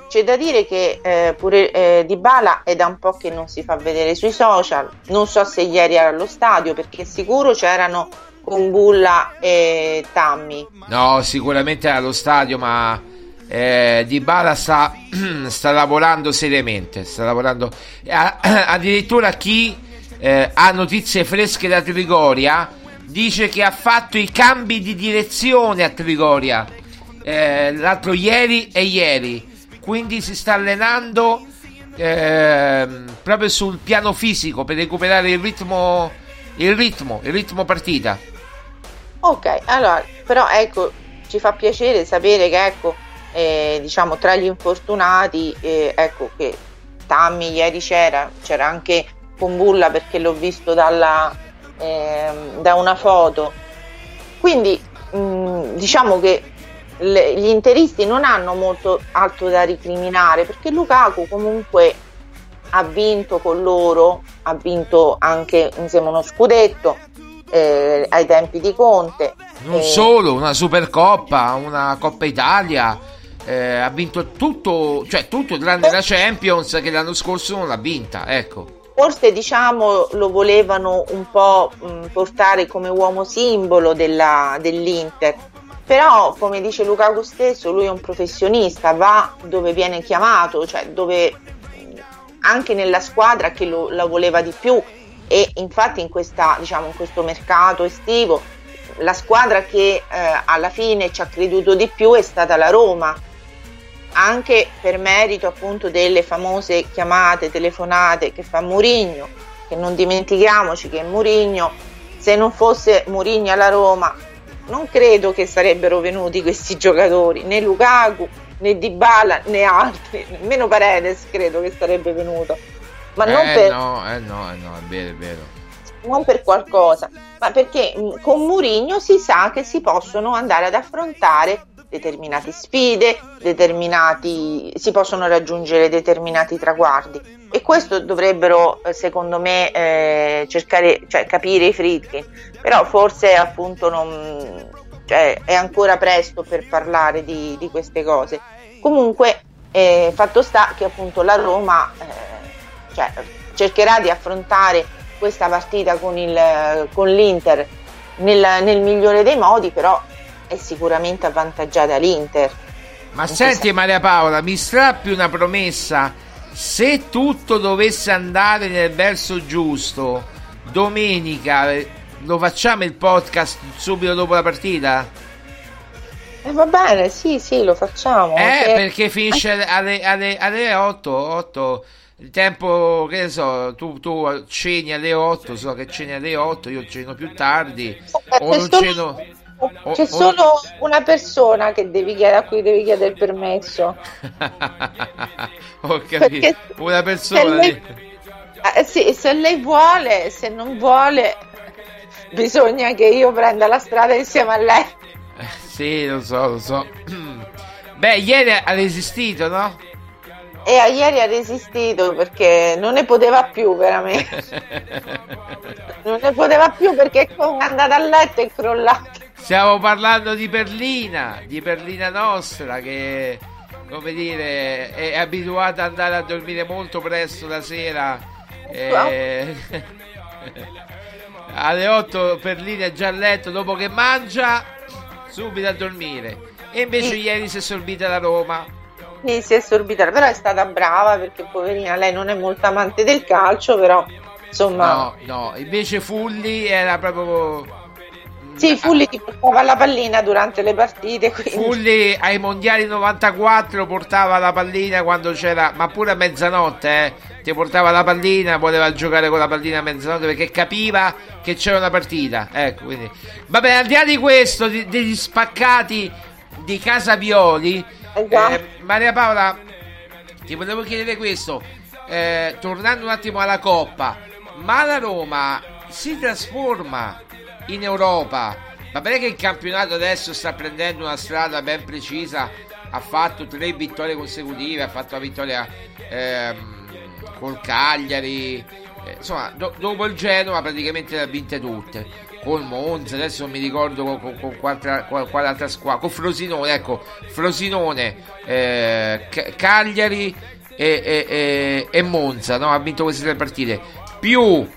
Speaker 4: c'è da dire che eh, pure eh, Dybala è da un po' che non si fa vedere sui social, non so se ieri era allo stadio perché sicuro c'erano con Bulla e Tammy.
Speaker 2: No, sicuramente era allo stadio, ma eh, Dybala sta, sta lavorando seriamente, sta lavorando addirittura chi eh, ha notizie fresche da Trigoria dice che ha fatto i cambi di direzione a Trigoria eh, l'altro ieri e ieri. Quindi si sta allenando ehm, proprio sul piano fisico per recuperare il ritmo, il ritmo, il ritmo partita.
Speaker 4: Ok, allora, però ecco, ci fa piacere sapere che ecco, eh, diciamo tra gli infortunati, eh, ecco che Tammy ieri c'era, c'era anche Kumbulla perché l'ho visto dalla, eh, da una foto. Quindi mh, diciamo che le, gli interisti non hanno molto altro da ricriminare perché Lukaku comunque ha vinto con loro, ha vinto anche insieme uno scudetto eh, ai tempi di Conte.
Speaker 2: Non
Speaker 4: eh,
Speaker 2: solo, una Supercoppa, una Coppa Italia, eh, ha vinto tutto, cioè tutto tranne la Champions che l'anno scorso non l'ha vinta, ecco.
Speaker 4: Forse diciamo lo volevano un po' mh, portare come uomo simbolo della, dell'Inter, però come dice Lukaku stesso, lui è un professionista, va dove viene chiamato, cioè dove anche nella squadra che lo, la voleva di più. E infatti in, questa, diciamo, in questo mercato estivo la squadra che eh, alla fine ci ha creduto di più è stata la Roma. Anche per merito appunto delle famose chiamate, telefonate che fa Murigno, che non dimentichiamoci che Murigno, se non fosse Murigno alla Roma, non credo che sarebbero venuti questi giocatori, né Lukaku, né Dybala, né altri, nemmeno Paredes credo che sarebbe venuto. Ma non
Speaker 2: eh
Speaker 4: per...
Speaker 2: no, eh no, eh no, è vero, è vero.
Speaker 4: Non per qualcosa, ma perché con Murigno si sa che si possono andare ad affrontare determinate sfide, determinati, si possono raggiungere determinati traguardi e questo dovrebbero eh, secondo me eh, cercare, cioè capire i Fritkin, però forse appunto non, cioè, è ancora presto per parlare di, di queste cose. Comunque eh, fatto sta che appunto la Roma eh, cioè, cercherà di affrontare questa partita con, il, con l'Inter nel, nel migliore dei modi, però è sicuramente avvantaggiata l'Inter.
Speaker 2: Ma senti Maria Paola, mi strappi una promessa. Se tutto dovesse andare nel verso giusto, domenica eh, lo facciamo il podcast subito dopo la partita?
Speaker 4: Eh, va bene, sì, sì, lo facciamo.
Speaker 2: Eh,
Speaker 4: che-
Speaker 2: perché finisce alle, alle, alle 8, 8. Il tempo, che ne so, tu, tu ceni alle 8, so che ceni alle 8, io ceno più tardi, o
Speaker 4: c'è
Speaker 2: non ceno...
Speaker 4: C'è solo una persona che devi chiedere, a cui devi chiedere il permesso.
Speaker 2: Ho capito,
Speaker 4: Perché
Speaker 2: una
Speaker 4: se
Speaker 2: persona...
Speaker 4: lei,
Speaker 2: di-
Speaker 4: eh, sì, se lei vuole, se non vuole, bisogna che io prenda la strada insieme a lei.
Speaker 2: Sì, lo so, lo so. Beh, ieri ha resistito, no?
Speaker 4: E a ieri ha resistito perché non ne poteva più, veramente. Non ne poteva più perché è andata a letto e crollata.
Speaker 2: Stiamo parlando di Berlina, di Berlina nostra che, come dire, è abituata ad andare a dormire molto presto la sera. eh, alle 8 Berlina è già a letto dopo che mangia, subito a dormire. E invece ieri si è sorbita la Roma.
Speaker 4: Sì, si è sorbitata, però è stata brava perché poverina, lei non è molto amante del calcio, però insomma...
Speaker 2: No, no, invece Fulli era proprio...
Speaker 4: Sì, Fulli ti portava la pallina durante le partite, quindi...
Speaker 2: Fulli ai mondiali 94 portava la pallina quando c'era, ma pure a mezzanotte, eh, ti portava la pallina, voleva giocare con la pallina a mezzanotte perché capiva che c'era una partita. Ecco, quindi. Vabbè, al di là di questo, di- degli spaccati di Casa Violi,
Speaker 4: Esatto.
Speaker 2: eh, Maria Paola, ti volevo chiedere questo, eh, tornando un attimo alla Coppa, ma la Roma si trasforma in Europa? Va bene che il campionato adesso sta prendendo una strada ben precisa, ha fatto tre vittorie consecutive, ha fatto la vittoria ehm, col Cagliari, eh, insomma, do- dopo il Genova praticamente le ha vinte tutte. Col Monza, adesso non mi ricordo con, con, con quale, qual- quale altra squadra, con Frosinone, ecco, Frosinone, eh, Ca- Cagliari e, e- e- e Monza, no? ha vinto queste tre partite, più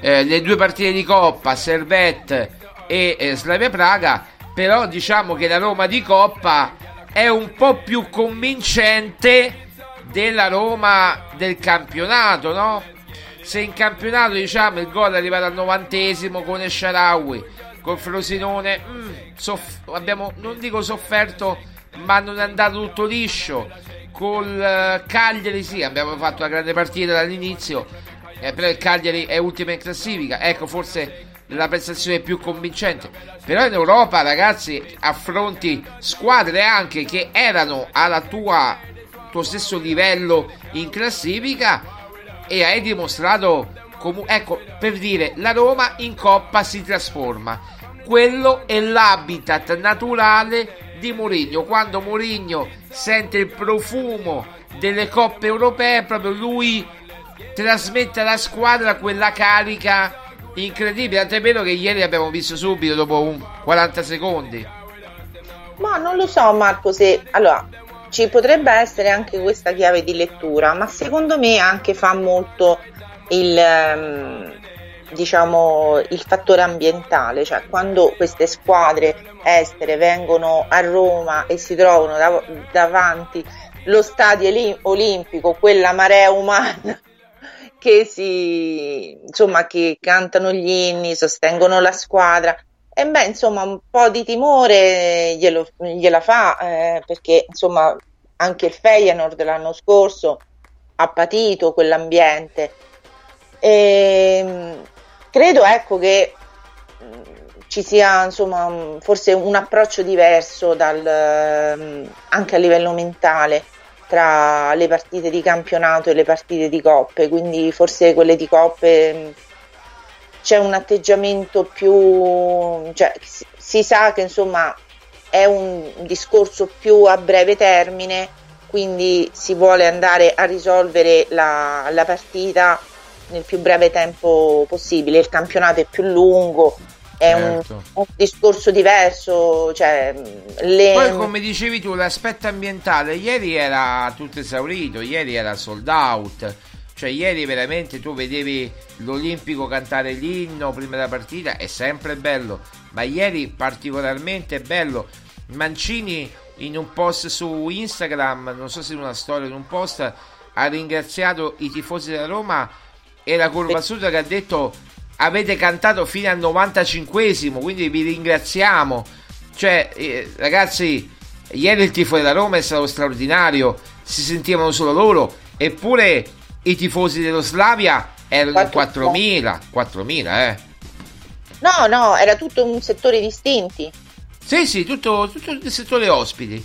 Speaker 2: eh, le due partite di Coppa, Servette e eh, Slavia Praga, però diciamo che la Roma di Coppa è un po' più convincente della Roma del campionato, no? Se in campionato diciamo il gol è arrivato al novantesimo con Esharawi, con Frosinone, mm, soff- abbiamo, non dico sofferto, ma non è andato tutto liscio. Col eh, Cagliari sì, abbiamo fatto una grande partita dall'inizio, eh, però il Cagliari è ultima in classifica. Ecco, forse la prestazione più convincente. Però in Europa, ragazzi, affronti squadre anche che erano alla tua tuo stesso livello in classifica e hai dimostrato comu- ecco, per dire, la Roma in coppa si trasforma. Quello è l'habitat naturale di Mourinho. Quando Mourinho sente il profumo delle coppe europee, proprio lui trasmette alla squadra quella carica incredibile. Tant'è vero che ieri abbiamo visto subito dopo un 40 secondi.
Speaker 4: Ma non lo so, Marco. Se allora ci potrebbe essere anche questa chiave di lettura, ma secondo me anche fa molto il. Um, diciamo il fattore ambientale, cioè quando queste squadre estere vengono a Roma e si trovano dav- davanti lo stadio olimpico, quella marea umana che si insomma che cantano gli inni, sostengono la squadra. E beh, insomma, un po' di timore glielo, gliela fa eh, perché insomma anche il Feyenoord l'anno scorso ha patito quell'ambiente. E, ehm, credo ecco che mm, ci sia insomma forse un approccio diverso dal, mm, anche a livello mentale tra le partite di campionato e le partite di coppe, quindi forse quelle di coppe mm, c'è un atteggiamento più, cioè, si sa che insomma è un discorso più a breve termine, quindi si vuole andare a risolvere la, la partita nel più breve tempo possibile, il campionato è più lungo, è certo. un, un, discorso diverso. Cioè,
Speaker 2: le... Poi, come dicevi tu, l'aspetto ambientale ieri era tutto esaurito, ieri era sold out. Cioè, ieri veramente tu vedevi l'Olimpico cantare l'inno prima della partita, è sempre bello, ma ieri particolarmente bello. Mancini in un post su Instagram, non so se in una storia in un post, ha ringraziato i tifosi della Roma e la curva sud che ha detto avete cantato fino al 95esimo, quindi vi ringraziamo. Cioè, eh, ragazzi, ieri il tifo della Roma è stato straordinario, si sentivano solo loro, eppure i tifosi dello Slavia erano 4.000, 4.000, eh.
Speaker 4: No, no, era tutto un settore distinti.
Speaker 2: Sì, sì, tutto, tutto il settore ospiti.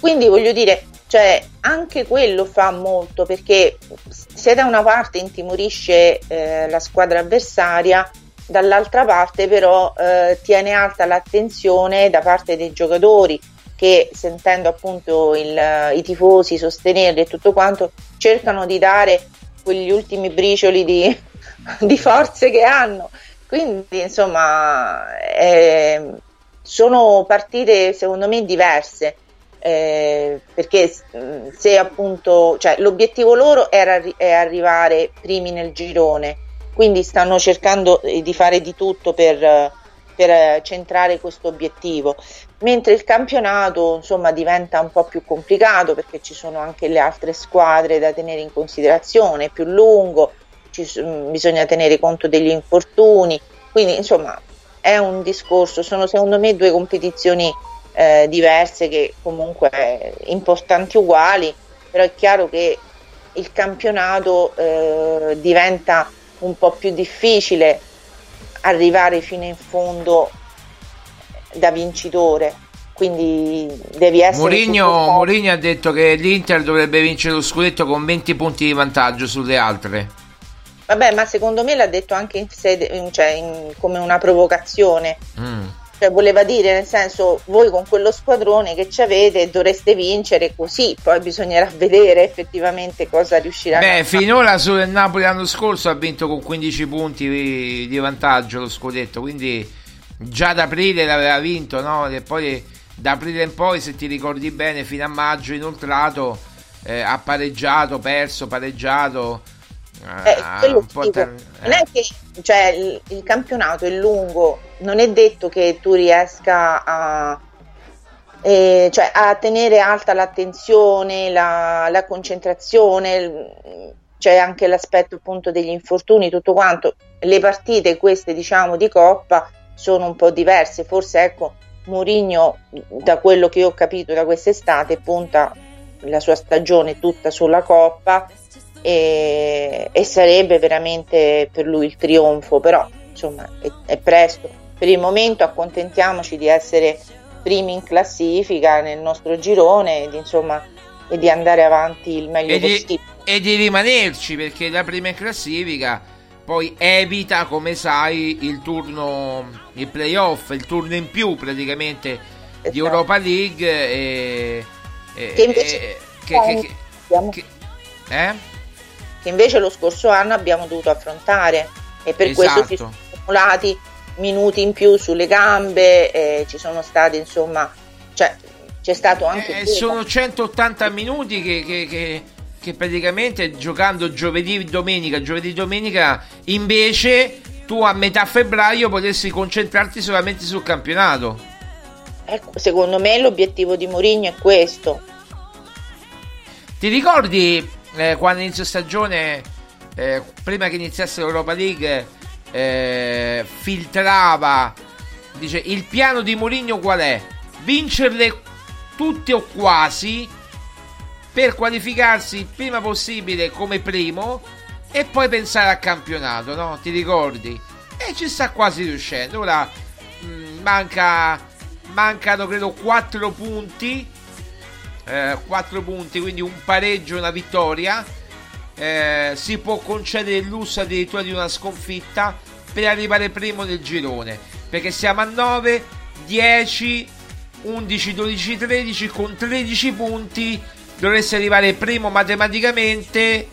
Speaker 4: Quindi voglio dire, cioè, anche quello fa molto perché se da una parte intimorisce eh, la squadra avversaria, dall'altra parte però eh, tiene alta l'attenzione da parte dei giocatori che sentendo appunto il, i tifosi sostenerli e tutto quanto cercano di dare quegli ultimi bricioli di, di forze che hanno. Quindi insomma eh, sono partite secondo me diverse eh, perché mm, se appunto cioè, l'obiettivo loro era è arrivare primi nel girone quindi stanno cercando eh, di fare di tutto per, per centrare questo obiettivo. Mentre il campionato insomma diventa un po' più complicato perché ci sono anche le altre squadre da tenere in considerazione è più lungo ci, mm, bisogna tenere conto degli infortuni. Quindi insomma è un discorso sono secondo me due competizioni eh, diverse che comunque importanti uguali, però è chiaro che il campionato eh, diventa un po' più difficile arrivare fino in fondo da vincitore. Quindi devi essere.
Speaker 2: Mourinho, Mourinho ha detto che l'Inter dovrebbe vincere lo scudetto con 20 punti di vantaggio sulle altre.
Speaker 4: Vabbè, ma secondo me l'ha detto anche in sede, cioè in, come una provocazione. Mm cioè voleva dire nel senso voi con quello squadrone che ci avete dovreste vincere così poi bisognerà vedere effettivamente cosa riuscirà
Speaker 2: Beh, a fare finora sul Napoli l'anno scorso ha vinto con 15 punti di, vantaggio lo scudetto quindi già ad aprile l'aveva vinto no? e poi da aprile in poi se ti ricordi bene fino a maggio inoltrato eh, ha pareggiato perso pareggiato
Speaker 4: eh, ah, ter- non è che cioè, il, il, campionato è lungo, non è detto che tu riesca a, eh, cioè, a tenere alta l'attenzione, la, la concentrazione, c'è anche l'aspetto appunto degli infortuni, tutto quanto. Le partite queste diciamo di coppa sono un po' diverse, forse ecco Mourinho, da quello che ho capito da quest'estate, punta la sua stagione tutta sulla Coppa e, e sarebbe veramente per lui il trionfo, però insomma è, è presto. Per il momento accontentiamoci di essere primi in classifica nel nostro girone ed, insomma, e di andare avanti il meglio
Speaker 2: e di,
Speaker 4: possibile.
Speaker 2: E di rimanerci perché la prima in classifica poi evita, come sai, il turno, il playoff, il turno in più praticamente esatto. di Europa League. E, e,
Speaker 4: che invece, e, che, che, che, eh? Che invece lo scorso anno abbiamo dovuto affrontare e per esatto. questo si sono accumulati minuti in più sulle gambe, eh, ci sono stati insomma, cioè, c'è stato anche...
Speaker 2: Eh, sono 180 minuti che, che, che, che, praticamente giocando giovedì domenica, giovedì domenica invece tu a metà febbraio potessi concentrarti solamente sul campionato.
Speaker 4: Ecco, secondo me l'obiettivo di Mourinho è questo.
Speaker 2: Ti ricordi eh, quando inizio stagione, eh, prima che iniziasse l'Europa League, eh, filtrava, dice il piano di Mourinho qual è? Vincerle tutte o quasi per qualificarsi il prima possibile come primo e poi pensare al campionato, no? Ti ricordi? E ci sta quasi riuscendo. Ora mh, mm, manca mancano credo 4 punti. Eh, 4 punti, quindi un pareggio e una vittoria. Eh, si può concedere il lusso addirittura di una sconfitta per arrivare primo nel girone perché siamo a 9 10 11 12 13 con 13 punti dovreste arrivare primo matematicamente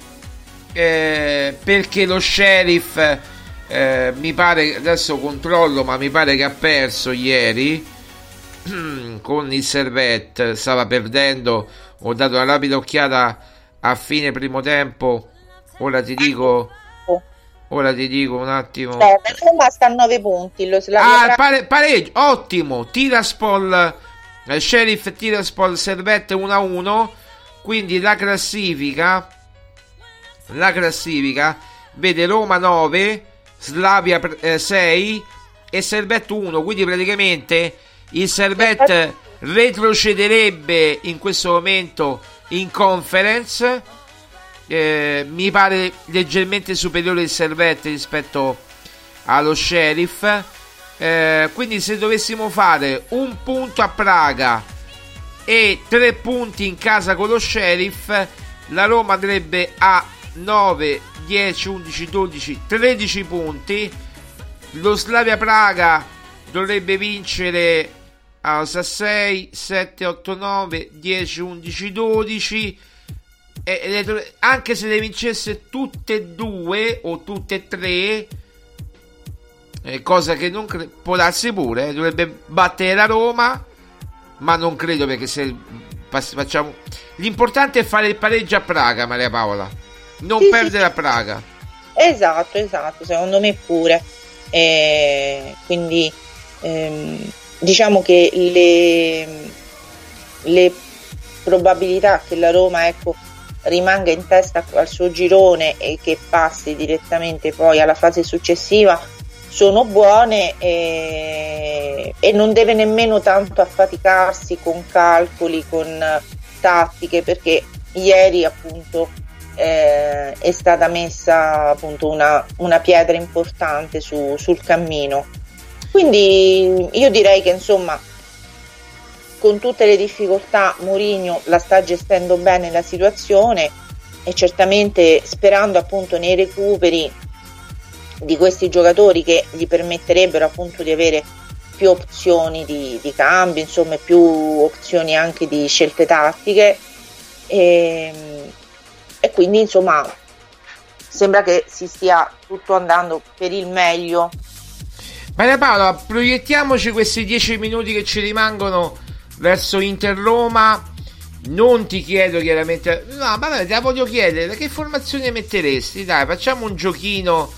Speaker 2: eh, perché lo sheriff eh, mi pare adesso controllo ma mi pare che ha perso ieri con il servette stava perdendo ho dato una rapida occhiata a fine primo tempo. Ora ti dico. Ora ti dico un attimo.
Speaker 4: Eh, Roma sta a 9 punti. Lo
Speaker 2: ah, pare, pareggio, ottimo. Tiraspol, eh, Sheriff Tiraspol Servette 1 a 1. Quindi la classifica. La classifica vede Roma 9, Slavia eh, 6 e Servette 1. Quindi praticamente il Servette retrocederebbe in questo momento in conference. Eh, mi pare leggermente superiore il Servette rispetto allo Sheriff. Eh, quindi se dovessimo fare un punto a Praga e tre punti in casa con lo Sheriff la Roma andrebbe a 9 10 11 12 13 punti. Lo Slavia Praga dovrebbe vincere a 6, 7, 8, 9, 10, 11, 12. E le, anche se le vincesse tutte e due o tutte e tre, eh, cosa che non cre- può darsi pure, eh, dovrebbe battere la Roma, ma non credo perché se pass- facciamo... L'importante è fare il pareggio a Praga, Maria Paola, non sì, perdere sì. a Praga.
Speaker 4: Esatto, esatto, secondo me pure. E quindi... Ehm diciamo che le, le probabilità che la Roma ecco, rimanga in testa al suo girone e che passi direttamente poi alla fase successiva sono buone e, e non deve nemmeno tanto affaticarsi con calcoli, con tattiche, perché ieri appunto eh, è stata messa appunto una, una pietra importante su, sul cammino quindi io direi che insomma con tutte le difficoltà Mourinho la sta gestendo bene la situazione e certamente sperando appunto nei recuperi di questi giocatori che gli permetterebbero appunto di avere più opzioni di, di cambio, insomma più opzioni anche di scelte tattiche e, e quindi insomma sembra che si stia tutto andando per il meglio
Speaker 2: Maria Paola, proiettiamoci questi dieci minuti che ci rimangono verso Inter Roma. Non ti chiedo chiaramente, no, vabbè, te la voglio chiedere, che formazione metteresti? Dai, facciamo un giochino.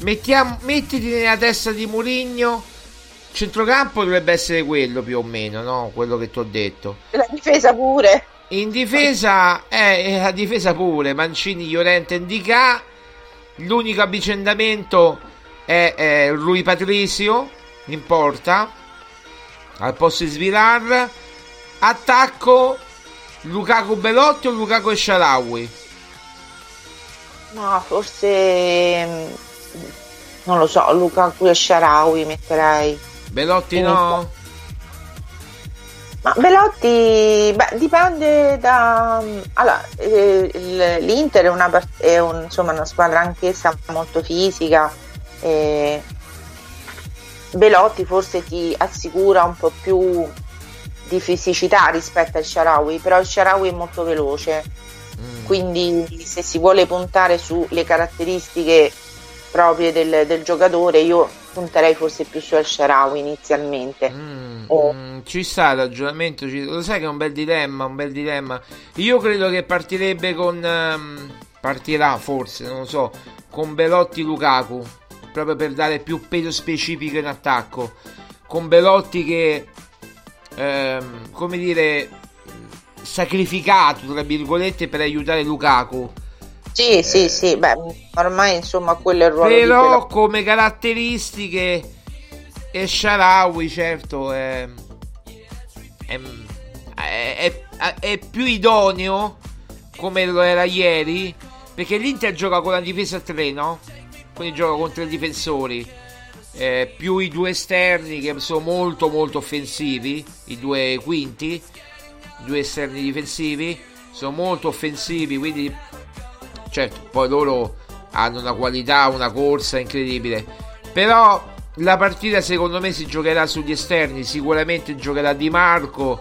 Speaker 2: Mettiamo, mettiti nella testa di Murigno. Centrocampo dovrebbe essere quello più o meno, no? Quello che ti ho detto.
Speaker 4: La difesa pure.
Speaker 2: In difesa, eh, la difesa pure. Mancini, Llorente, Indica. L'unico avvicendamento è, è Rui Patricio in porta al posto di Svilar. Attacco Lukaku Belotti o Lukaku e Sharawi?
Speaker 4: No, forse mm, non lo so, Lukaku e Sharawi metterei.
Speaker 2: Belotti no?
Speaker 4: Ma Belotti, beh, dipende da... Allora, eh, l'Inter è, una, part- è un- insomma, una squadra anch'essa molto fisica. E Belotti forse ti assicura un po' più di fisicità rispetto al Sharawi, però il Sharawi è molto veloce, quindi se si vuole puntare sulle caratteristiche proprie del, del giocatore, io punterei forse più su al Sharawi inizialmente. Oh.
Speaker 2: Mm, ci sta il ragionamento, ci- lo sai che è un bel dilemma, un bel dilemma. Io credo che partirebbe con... ehm, partirà forse, non lo so, con Belotti Lukaku, proprio per dare più peso specifico in attacco. Con Belotti che, ehm, come dire, sacrificato, tra virgolette, per aiutare Lukaku.
Speaker 4: Sì, sì, sì, beh, ormai insomma quello è il ruolo
Speaker 2: Però come caratteristiche e Sharawi certo è, è, è- è- è più idoneo come lo era ieri perché l'Inter gioca con la difesa a tre no? Quindi gioca con tre difensori eh, più i due esterni che sono molto molto offensivi i due quinti i due esterni difensivi sono molto offensivi quindi certo, poi loro hanno una qualità, una corsa incredibile. Però la partita secondo me si giocherà sugli esterni, sicuramente giocherà Di Marco,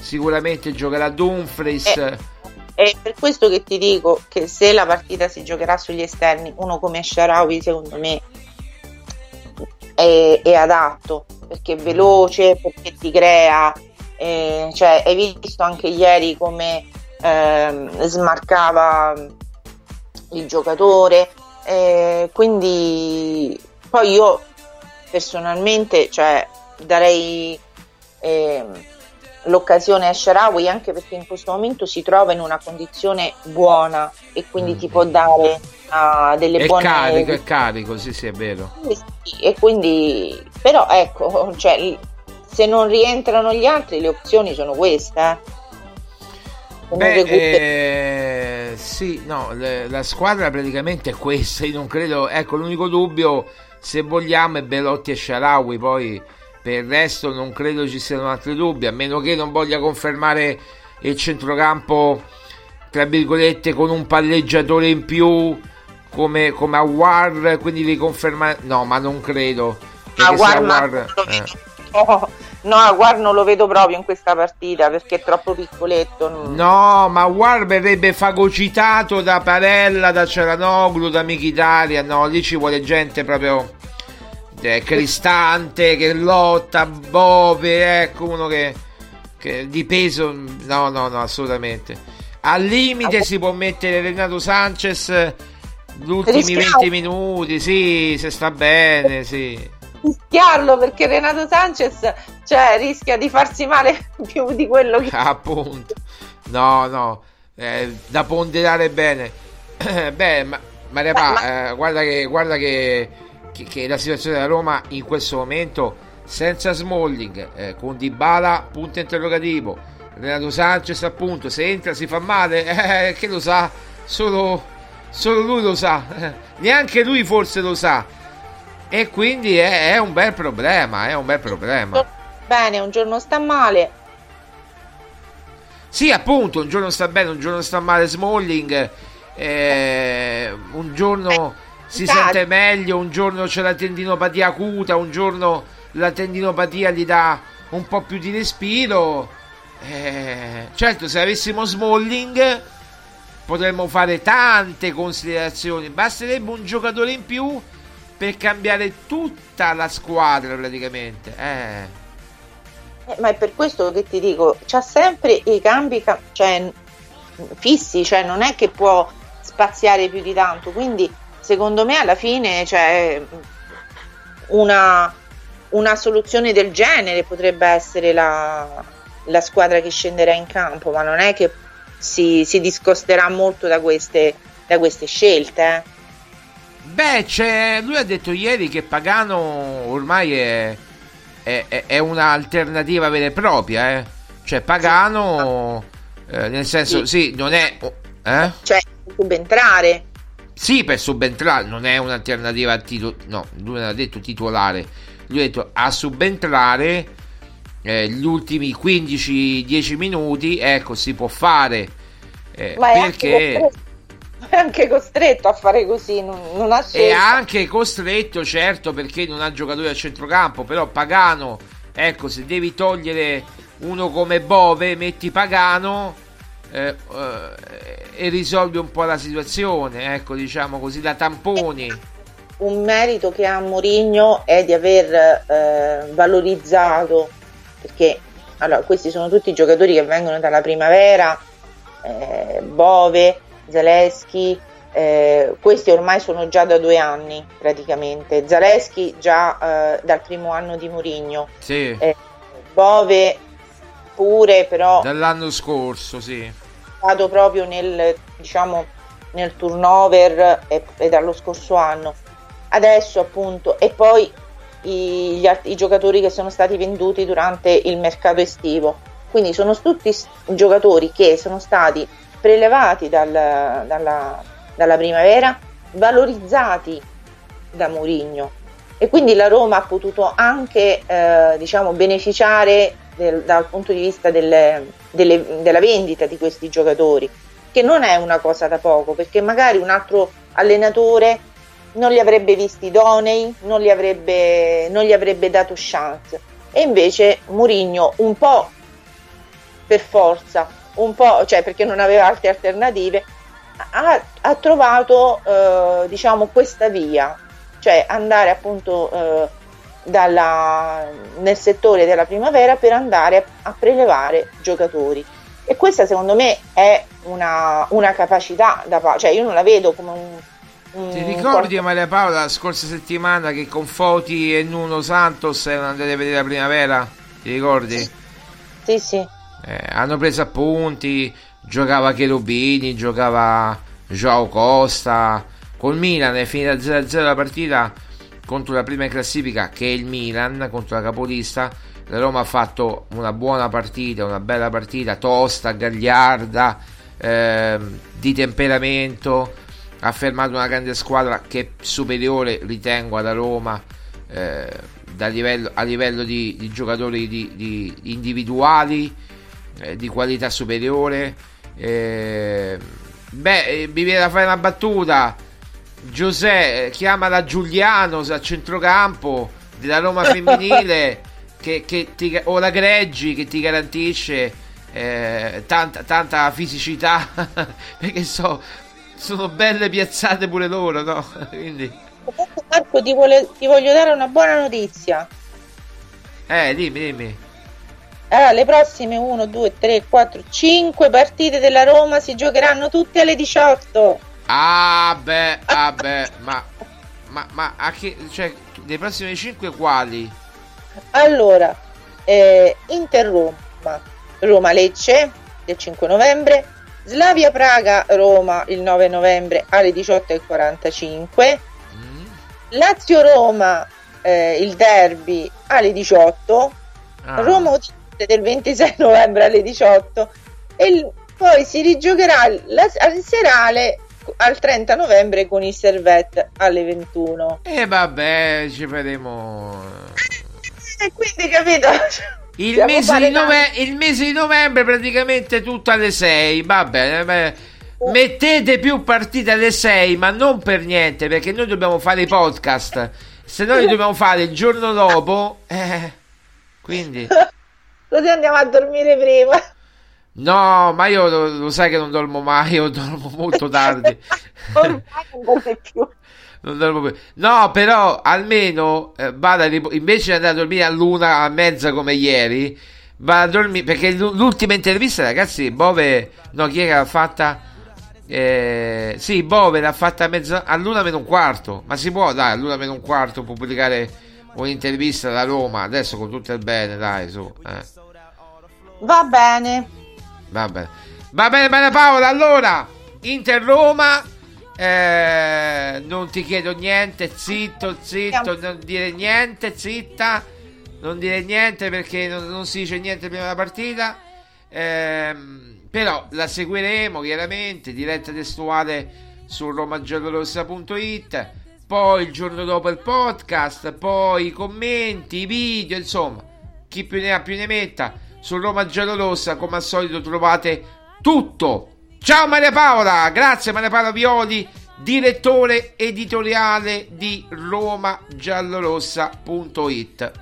Speaker 2: sicuramente giocherà Dumfries.
Speaker 4: Eh, È per questo che ti dico che se la partita si giocherà sugli esterni, uno come Sharawi secondo me è, è adatto perché è veloce, perché ti crea, eh, cioè hai visto anche ieri come ehm, smarcava il giocatore, eh, quindi poi io personalmente cioè, darei ehm, l'occasione a Sharawi anche perché in questo momento si trova in una condizione buona e quindi ti può dare ah, delle
Speaker 2: è
Speaker 4: buone
Speaker 2: carico, è carico, sì, sì, è vero.
Speaker 4: sì, e quindi però ecco cioè, se non rientrano gli altri le opzioni sono queste eh.
Speaker 2: Beh, eh, sì, no, le- la squadra praticamente è questa. Io non credo. Ecco, l'unico dubbio, se vogliamo, è Belotti e Sharawi. Poi per il resto non credo ci siano altri dubbi, a meno che non voglia confermare il centrocampo, tra virgolette, con un palleggiatore in più come, come Awar. Quindi riconfermare. No, ma non credo.
Speaker 4: Ma-
Speaker 2: Aouar- eh.
Speaker 4: no, no guarda non lo vedo proprio in questa partita perché è troppo piccoletto non-
Speaker 2: No, ma War verrebbe fagocitato da Parella, da Cialanoglu, da Michitaria. No, lì ci vuole gente proprio eh, cristante, che lotta, Bove, ecco uno che, che di peso. No, no, no, assolutamente. Al limite si può mettere Renato Sanchez gli ultimi
Speaker 4: Rischiamo.
Speaker 2: 20 minuti, sì, se sta bene, sì.
Speaker 4: rischiarlo perché Renato Sanchez cioè, rischia di farsi male più di quello che
Speaker 2: appunto no no eh, da ponderare bene beh ma, Maria Pa, eh, guarda che guarda che, che, che la situazione della Roma in questo momento senza Smalling eh, con Dybala punto interrogativo. Renato Sanchez appunto se entra si fa male eh, che lo sa? Solo, solo lui lo sa. Neanche lui forse lo sa. E quindi è, è un bel problema è un bel problema.
Speaker 4: Bene un giorno sta male.
Speaker 2: Sì, appunto, un giorno sta bene, un giorno sta male Smalling, eh, un giorno si
Speaker 4: Infatti.
Speaker 2: sente meglio, un giorno c'è la tendinopatia acuta, un giorno la tendinopatia gli dà un po' più di respiro. Eh, certo, se avessimo Smalling potremmo fare tante considerazioni, basterebbe un giocatore in più per cambiare tutta la squadra praticamente. Eh.
Speaker 4: Eh, ma è per questo che ti dico c'ha sempre i cambi ca- cioè, fissi cioè non è che può spaziare più di tanto quindi secondo me alla fine cioè, una, una soluzione del genere potrebbe essere la, la squadra che scenderà in campo ma non è che si, si discosterà molto da queste, da queste scelte eh.
Speaker 2: Beh, c'è, lui ha detto ieri che Pagano ormai è, è, è, è un'alternativa vera e propria, eh. Cioè Pagano, eh, nel senso, sì, non è... Eh?
Speaker 4: Cioè, subentrare.
Speaker 2: Sì, per subentrare, non è un'alternativa a titolo... No, lui non ha detto titolare. Lui ha detto a subentrare eh, gli ultimi 15-10 minuti, ecco, si può fare. Eh,
Speaker 4: Ma è
Speaker 2: perché...
Speaker 4: anche costretto, è anche costretto a fare così, non, non ha
Speaker 2: È anche costretto, certo, perché non ha giocatori a centrocampo, però Pagano, ecco, se devi togliere uno come Bove, metti Pagano eh, eh, e risolvi un po' la situazione, ecco, diciamo così, da tamponi.
Speaker 4: Un merito che ha Mourinho è di aver eh, valorizzato, perché allora, questi sono tutti giocatori che vengono dalla primavera, eh, Bove, Zaleschi, eh, questi ormai sono già da due anni praticamente, Zaleschi già eh, dal primo anno di Mourinho,
Speaker 2: Sì,
Speaker 4: eh, Bove pure però
Speaker 2: dall'anno scorso, sì.
Speaker 4: stato proprio nel, diciamo, nel turnover e, e dallo scorso anno. Adesso appunto, e poi i, gli i giocatori che sono stati venduti durante il mercato estivo. Quindi sono tutti giocatori che sono stati prelevati dal- dalla, dalla primavera, valorizzati da Mourinho e quindi la Roma ha potuto anche eh, diciamo, beneficiare del- dal punto di vista delle- delle- della vendita di questi giocatori, che non è una cosa da poco, perché magari un altro allenatore non li avrebbe visti idonei, non non gli avrebbe dato chance. E invece Mourinho un po' per forza, un po', cioè perché non aveva altre alternative, ha, ha trovato eh, diciamo questa via, cioè andare appunto eh, dalla- nel settore della primavera per andare a prelevare giocatori. E questa secondo me è una, una capacità da pa- cioè io non la vedo come un, un
Speaker 2: Ti ricordi Maria Paola la scorsa settimana che con Foti e Nuno Santos erano andati a vedere la primavera? Ti ricordi?
Speaker 4: Sì, sì.
Speaker 2: Eh, hanno preso appunti, giocava Cherubini, giocava Joao Costa. Col Milan è finita 0-0 la partita contro la prima in classifica che è il Milan, contro la capolista. La Roma ha fatto una buona partita, una bella partita, tosta, gagliarda, ehm, di temperamento. Ha fermato una grande squadra che è superiore, ritengo, alla Roma. eh, livello, a livello di, di giocatori di- di individuali eh, di qualità superiore. Eh, beh, eh, mi viene da fare una battuta. Giuseppe eh, chiama la Giuliano a centrocampo della Roma femminile che, che ti- o la Greggi che ti garantisce eh, tanta, tanta fisicità perché so, sono belle piazzate pure loro, no? Quindi,
Speaker 4: Marco ti, vuole- ti voglio dare una buona notizia.
Speaker 2: eh, dimmi, dimmi.
Speaker 4: Allora, le prossime 1, 2, 3, 4, 5 partite della Roma si giocheranno tutte alle 18.
Speaker 2: Ah, beh, ah, beh, ma, ma, ma a che, cioè, dei prossimi 5 quali?
Speaker 4: Allora, eh, Inter Roma, Roma Lecce del 5 novembre, Slavia Praga Roma il 9 novembre alle 18.45, Lazio Roma eh, il derby alle 18,
Speaker 2: Ah.
Speaker 4: Roma del 26 novembre alle 18 e il- poi si rigiocherà la- al serale al 30 novembre con il Servette alle 21.
Speaker 2: E vabbè, ci faremo.
Speaker 4: E quindi capito?
Speaker 2: Il mese, di nove- il mese di novembre praticamente tutto alle 6. Va bene. Mettete più partite alle 6, ma non per niente, perché noi dobbiamo fare i podcast. Se no li dobbiamo fare il giorno dopo. Eh, quindi.
Speaker 4: Così andiamo a dormire prima.
Speaker 2: No, ma io lo, lo sai che non dormo mai, io dormo molto tardi.
Speaker 4: Ormai non dorme più.
Speaker 2: Non dormo più. No, però almeno eh, vado a rip- invece di andare a dormire all'una a mezza come ieri, vado a dormire perché l'ultima intervista, ragazzi, Bove, no, chi l'ha fatta? Eh, sì, Bove l'ha fatta a mezza all'una meno un quarto. Ma si può, dai, all'una meno un quarto pubblicare un'intervista da Roma adesso con tutto il bene, dai, su. Eh.
Speaker 4: Va bene.
Speaker 2: Va bene. Va bene, bene Paola. Allora, Inter Roma. eh, non ti chiedo niente, zitto, zitto, non dire niente, zitta. non dire niente perché non, non si dice niente prima della partita. Ehm, però la seguiremo chiaramente, diretta testuale su romagiallorossa.it, poi il giorno dopo il podcast, poi i commenti, i video, insomma, chi più ne ha più ne metta. Su Roma Giallorossa, come al solito, trovate tutto. Ciao Maria Paola, grazie Maria Paola Violi, direttore editoriale di romagiallorossa.it.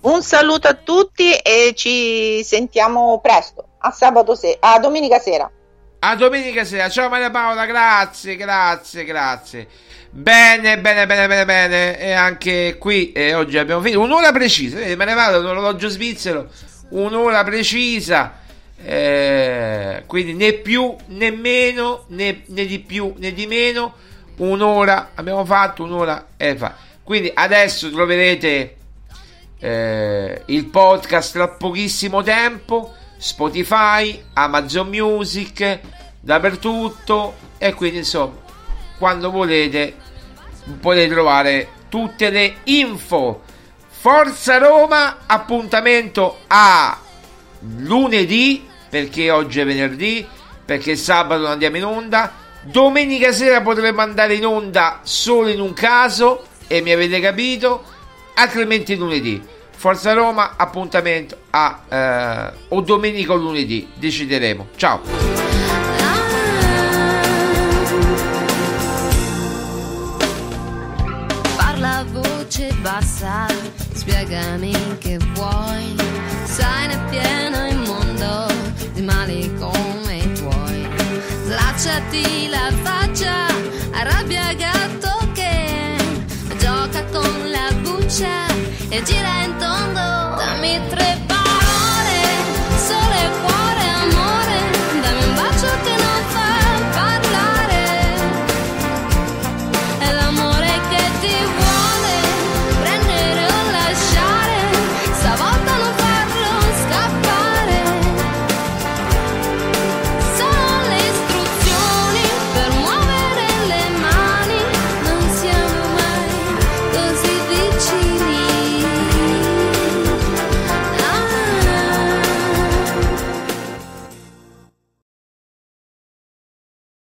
Speaker 4: Un saluto a tutti e ci sentiamo presto, a sabato se- a domenica sera.
Speaker 2: A domenica sera, ciao Maria Paola, grazie, grazie, grazie. Bene, bene, bene, bene, bene. E anche qui eh, oggi abbiamo finito un'ora precisa. Vedi, Maria Paola, un orologio svizzero, un'ora precisa. Eh, quindi né più né meno, né, né, di più né di meno. Un'ora abbiamo fatto, un'ora e fa. Quindi adesso troverete eh, il podcast tra pochissimo tempo. Spotify, Amazon Music, dappertutto. E quindi insomma, quando volete potete trovare tutte le info. Forza Roma, appuntamento a lunedì, perché oggi è venerdì, perché sabato non andiamo in onda. Domenica sera potremmo andare in onda solo in un caso, e mi avete capito, altrimenti lunedì. Forza Roma, appuntamento a eh, o domenica o lunedì, decideremo. Ciao.
Speaker 3: Parla voce bassa, spiegami che vuoi. Sai ne pieno il mondo di mali come i tuoi. Slacciati la faccia, arrabbia gatto che gioca con la buccia e gira intorno